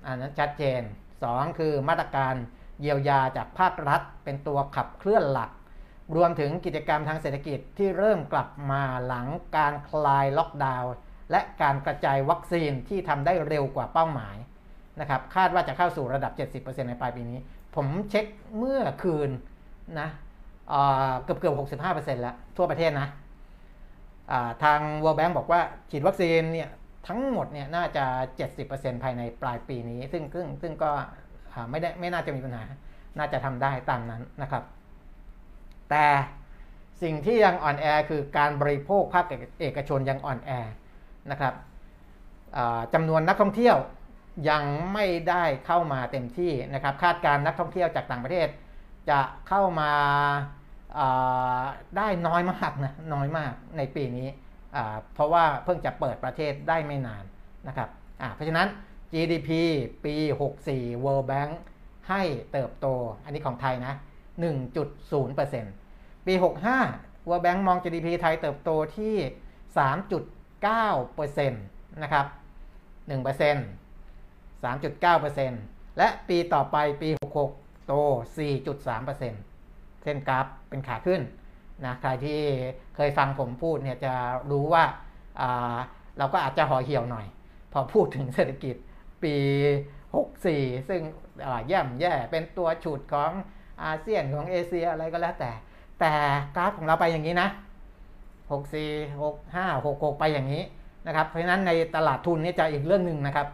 อันนั้นชัดเจน 2 คือมาตรการเยียวยาจากภาครัฐ เป็นตัวขับเคลื่อนหลัก รวมถึงกิจกรรมทางเศรษฐกิจที่เริ่มกลับมาหลังการคลายล็อกดาวน์และการกระจายวัคซีนที่ทำได้เร็วกว่าเป้าหมายนะครับคาดว่าจะเข้าสู่ระดับ 70%ในปลายปีนี้ ผมเช็คเมื่อคืนนะเกือบเกือบหกสิบห้าเปอร์เซ็นต์แล้วทั่วประเทศนะทาง World Bank บอกว่าฉีดวัคซีนเนี่ย ทั้งหมดเนี่ยน่าจะ 70%ภายในปลายปีนี้ ซึ่งซึ่งซึ่งก็ไม่ได้ไม่น่าจะมีปัญหา น่าจะทำได้ตามนั้นนะครับ แต่สิ่งที่ยังอ่อนแอคือการบริโภคภาคเอกชนยังอ่อนแอนะครับจำนวนนักท่องเที่ยวยังไม่ได้เข้ามาเต็มที่นะครับ คาดการนักท่องเที่ยวจากต่างประเทศ จะเข้ามาได้น้อยมากนะน้อยมากในปีนี้ เพราะว่าเพิ่งจะเปิดประเทศได้ไม่นานนะครับเพราะฉะนั้น GDP ปี 64 World Bank ให้เติบโต อันนี้ของไทยนะ 1.0%ปี 65 World Bank มอง GDP ไทยเติบโตที่ 3.9%นะครับ1% 3.9%และปีต่อไปปี 66 โต 4.3%เส้นกราฟเป็นขาขึ้น นะใครที่เคยฟังผมพูดเนี่ยจะรู้ว่าเราก็อาจจะห่อเหี่ยวหน่อย พอพูดถึงเศรษฐกิจปี 64 ซึ่งแย่มแย่เป็นตัวฉุดของอาเซียนของเอเชียอะไรก็แล้วแต่ แต่กราฟของเราไปอย่างนี้นะ 64 65 66 ไปอย่างนี้นะครับเพราะฉะนั้นในตลาดทุนนี่จะอีกเรื่องหนึ่งนะครับ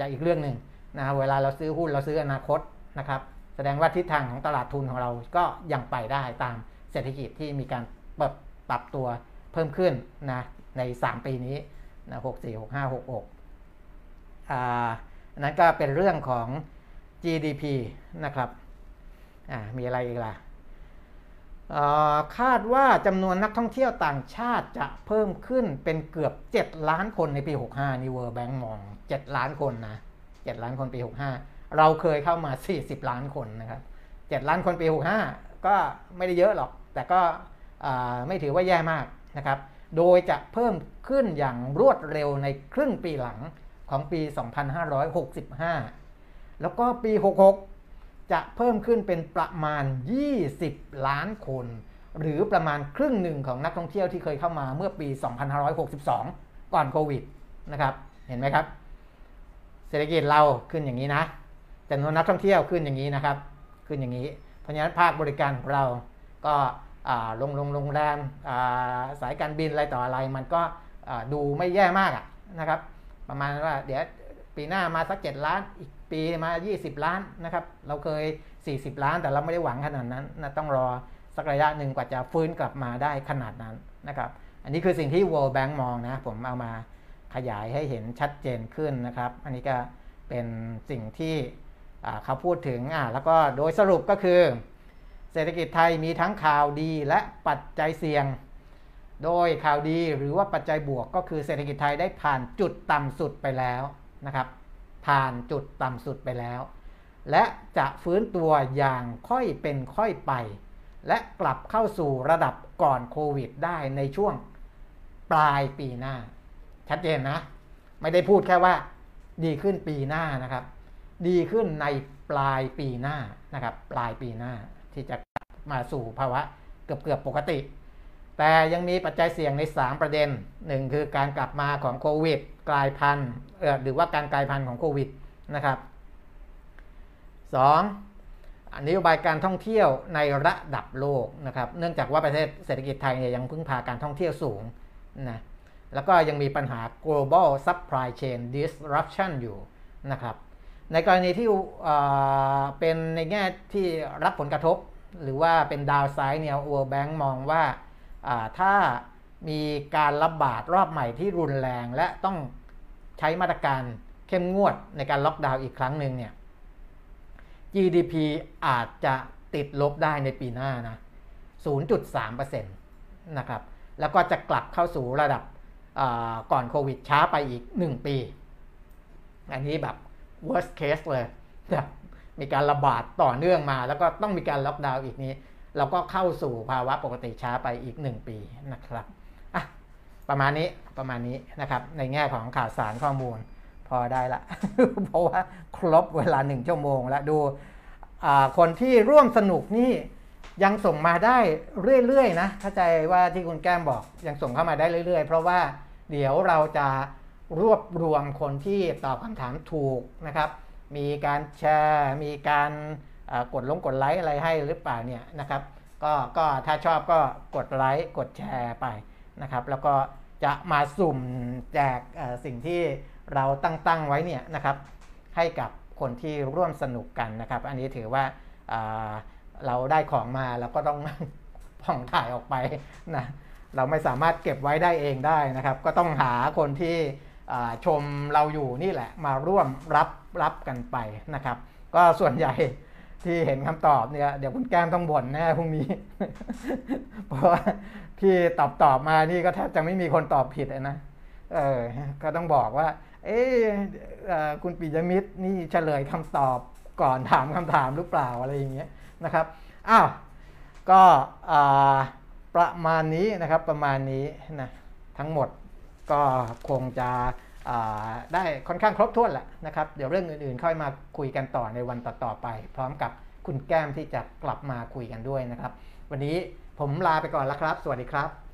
จะอีกเรื่องหนึ่งนะเวลาเราซื้อหุ้นเราซื้ออนาคตนะครับ แสดงว่าทิศทางของตลาดทุนของเราก็ยังไปได้ตาม เศรษฐกิจที่มีการปรับปรับตัวเพิ่มขึ้นนะใน 3 ปีนี้นะ64 65 66อ่านั้นก็เป็นเรื่องของ GDP นะครับอ่ามีอะไรอีกล่ะคาดว่าจำนวนนักท่องเที่ยวต่างชาติจะเพิ่มขึ้นเป็นเกือบ 7 ล้านคนในปี 65 นี่เวอร์แบงก์มอง 7 ล้านคนนะ 7 ล้านคนปี 65 เราเคยเข้ามา 40 ล้านคนนะครับ 7 ล้านคนปี 65 ก็ไม่ได้เยอะหรอก แต่ก็ไม่ถือว่าแย่มากนะครับ โดยจะเพิ่มขึ้นอย่างรวดเร็วในครึ่งปีหลังของปี 2565 แล้วก็ปี 66 จะเพิ่มขึ้นเป็นประมาณ 20 ล้านคน หรือประมาณครึ่งหนึ่งของนักท่องเที่ยวที่เคยเข้ามาเมื่อปี 2562 ก่อนโควิดนะครับ เห็นไหมครับ เศรษฐกิจเราขึ้นอย่างนี้นะจำนวนนักท่องเที่ยวขึ้นอย่างนี้นะครับ ขึ้นอย่างนี้ เพราะฉะนั้นภาคบริการของเรา ก็ลงลงโรงแรมสายการบินอะไรต่ออะไรมันก็ดูไม่แย่มากนะครับ ประมาณว่าเดี๋ยวปีหน้ามาสักเจ็ดล้านอีกปีมา 20 ล้านนะครับ เราเคย 40 ล้านแต่เราไม่ได้หวังขนาดนั้นนะต้องรอสักระยะหนึ่งกว่าจะฟื้นกลับมาได้ขนาดนั้นนะครับ อันนี้คือสิ่งที่ World Bank มองนะผมเอามาขยายให้เห็นชัดเจนขึ้นนะครับ อันนี้ก็เป็นสิ่งที่เขาพูดถึงอ่าแล้วก็โดยสรุปก็คือ เศรษฐกิจไทยมีทั้งข่าวดีและปัจจัยเสี่ยง โดยข่าวดีหรือว่าปัจจัยบวกก็คือเศรษฐกิจไทยได้ผ่านจุดต่ำสุดไปแล้วนะครับ ผ่านจุดต่ำสุดไปแล้ว และจะฟื้นตัวอย่างค่อยเป็นค่อยไป และกลับเข้าสู่ระดับก่อนโควิดได้ในช่วงปลายปีหน้า ชัดเจนนะ ไม่ได้พูดแค่ว่า ดีขึ้นปีหน้านะครับ ดีขึ้นในปลายปีหน้านะครับ ปลายปีหน้า ที่จะมาสู่ภาวะเกือบเกือบปกติ แต่ยังมีปัจจัยเสี่ยงใน 3 ประเด็นหนึ่งคือการกลับมาของโควิด กลายพันธุ์หรือว่าการกลายพันธุ์ของโควิดนะครับ 2. นโยบายการท่องเที่ยวในระดับโลกนะครับ เนื่องจากว่าประเทศเศรษฐกิจไทยเนี่ยยังพึ่งพาการท่องเที่ยวสูงนะแล้วก็ยังมีปัญหา global supply chain disruption อยู่นะครับ ในกรณีที่เป็นในแง่ที่รับผลกระทบ หรือว่าเป็นดาวไซด์เนี่ย World Bank มองว่าถ้ามีการระบาดรอบใหม่ที่รุนแรงและต้องใช้มาตรการเข้มงวดในการล็อกดาวน์อีกครั้งหนึ่งเนี่ย GDP อาจจะติดลบได้ในปีหน้านะ 0.3%นะครับ แล้วก็จะกลับเข้าสู่ระดับก่อนโควิดช้าไปอีก 1 ปี อันนี้แบบ worst case เลยแบบ มีการระบาดต่อเนื่องมา แล้วก็ต้องมีการล็อกดาวน์อีกนี้ เราก็เข้าสู่ภาวะปกติช้าไปอีก 1 ปีนะครับอะประมาณนี้ประมาณนี้นะครับ ในแง่ของข่าวสารข้อมูลพอได้ละ เพราะว่าครบเวลาหนึ่งชั่วโมงแล้วดูคนที่ร่วมสนุกนี่ยังส่งมาได้เรื่อยๆนะเข้าใจว่าที่คุณแก้มบอกยังส่งเข้ามาได้เรื่อยๆ เพราะว่าเดี๋ยวเราจะรวบรวมคนที่ตอบคำถามถูกนะครับ มีการแชร์ มีการกดลงกดไลค์อะไรให้หรือเปล่าเนี่ยนะครับก็ก็ถ้าชอบก็กดไลค์กดแชร์ไปนะครับ แล้วก็จะมาสุ่มแจกสิ่งที่เราตั้งตั้งไว้เนี่ยนะครับ ให้กับคนที่ร่วมสนุกกันนะครับ อันนี้ถือว่าเราได้ของมาแล้วก็ต้องผ่องถ่ายออกไปนะเราไม่สามารถเก็บไว้ได้เองได้นะครับ ก็ต้องหาคนที่ ชมเราอยู่นี่แหละมาร่วมรับรับกันไปนะครับ ก็ส่วนใหญ่ที่เห็นคำตอบเนี่ยเดี๋ยวคุณแก้มต้องบ่นแน่พรุ่งนี้ เพราะว่าที่ตอบตอบมานี่ก็แทบจะไม่มีคนตอบผิดนะเออก็ต้องบอกว่า เอ๊ะเอ่อคุณปิยมิตรนี่เฉลยคำตอบก่อนถามคำถามหรือเปล่าอะไรอย่างเงี้ยนะครับอ้าวก็ประมาณนี้นะครับประมาณนี้นะทั้งหมด ก็คงจะได้ค่อนข้างครบถ้วนแหละนะครับ เดี๋ยวเรื่องอื่นๆ ค่อยมาคุยกันต่อในวันต่อๆไป พร้อมกับคุณแก้มที่จะกลับมาคุยกันด้วยนะครับ วันนี้ผมลาไปก่อนแล้วครับ สวัสดีครับ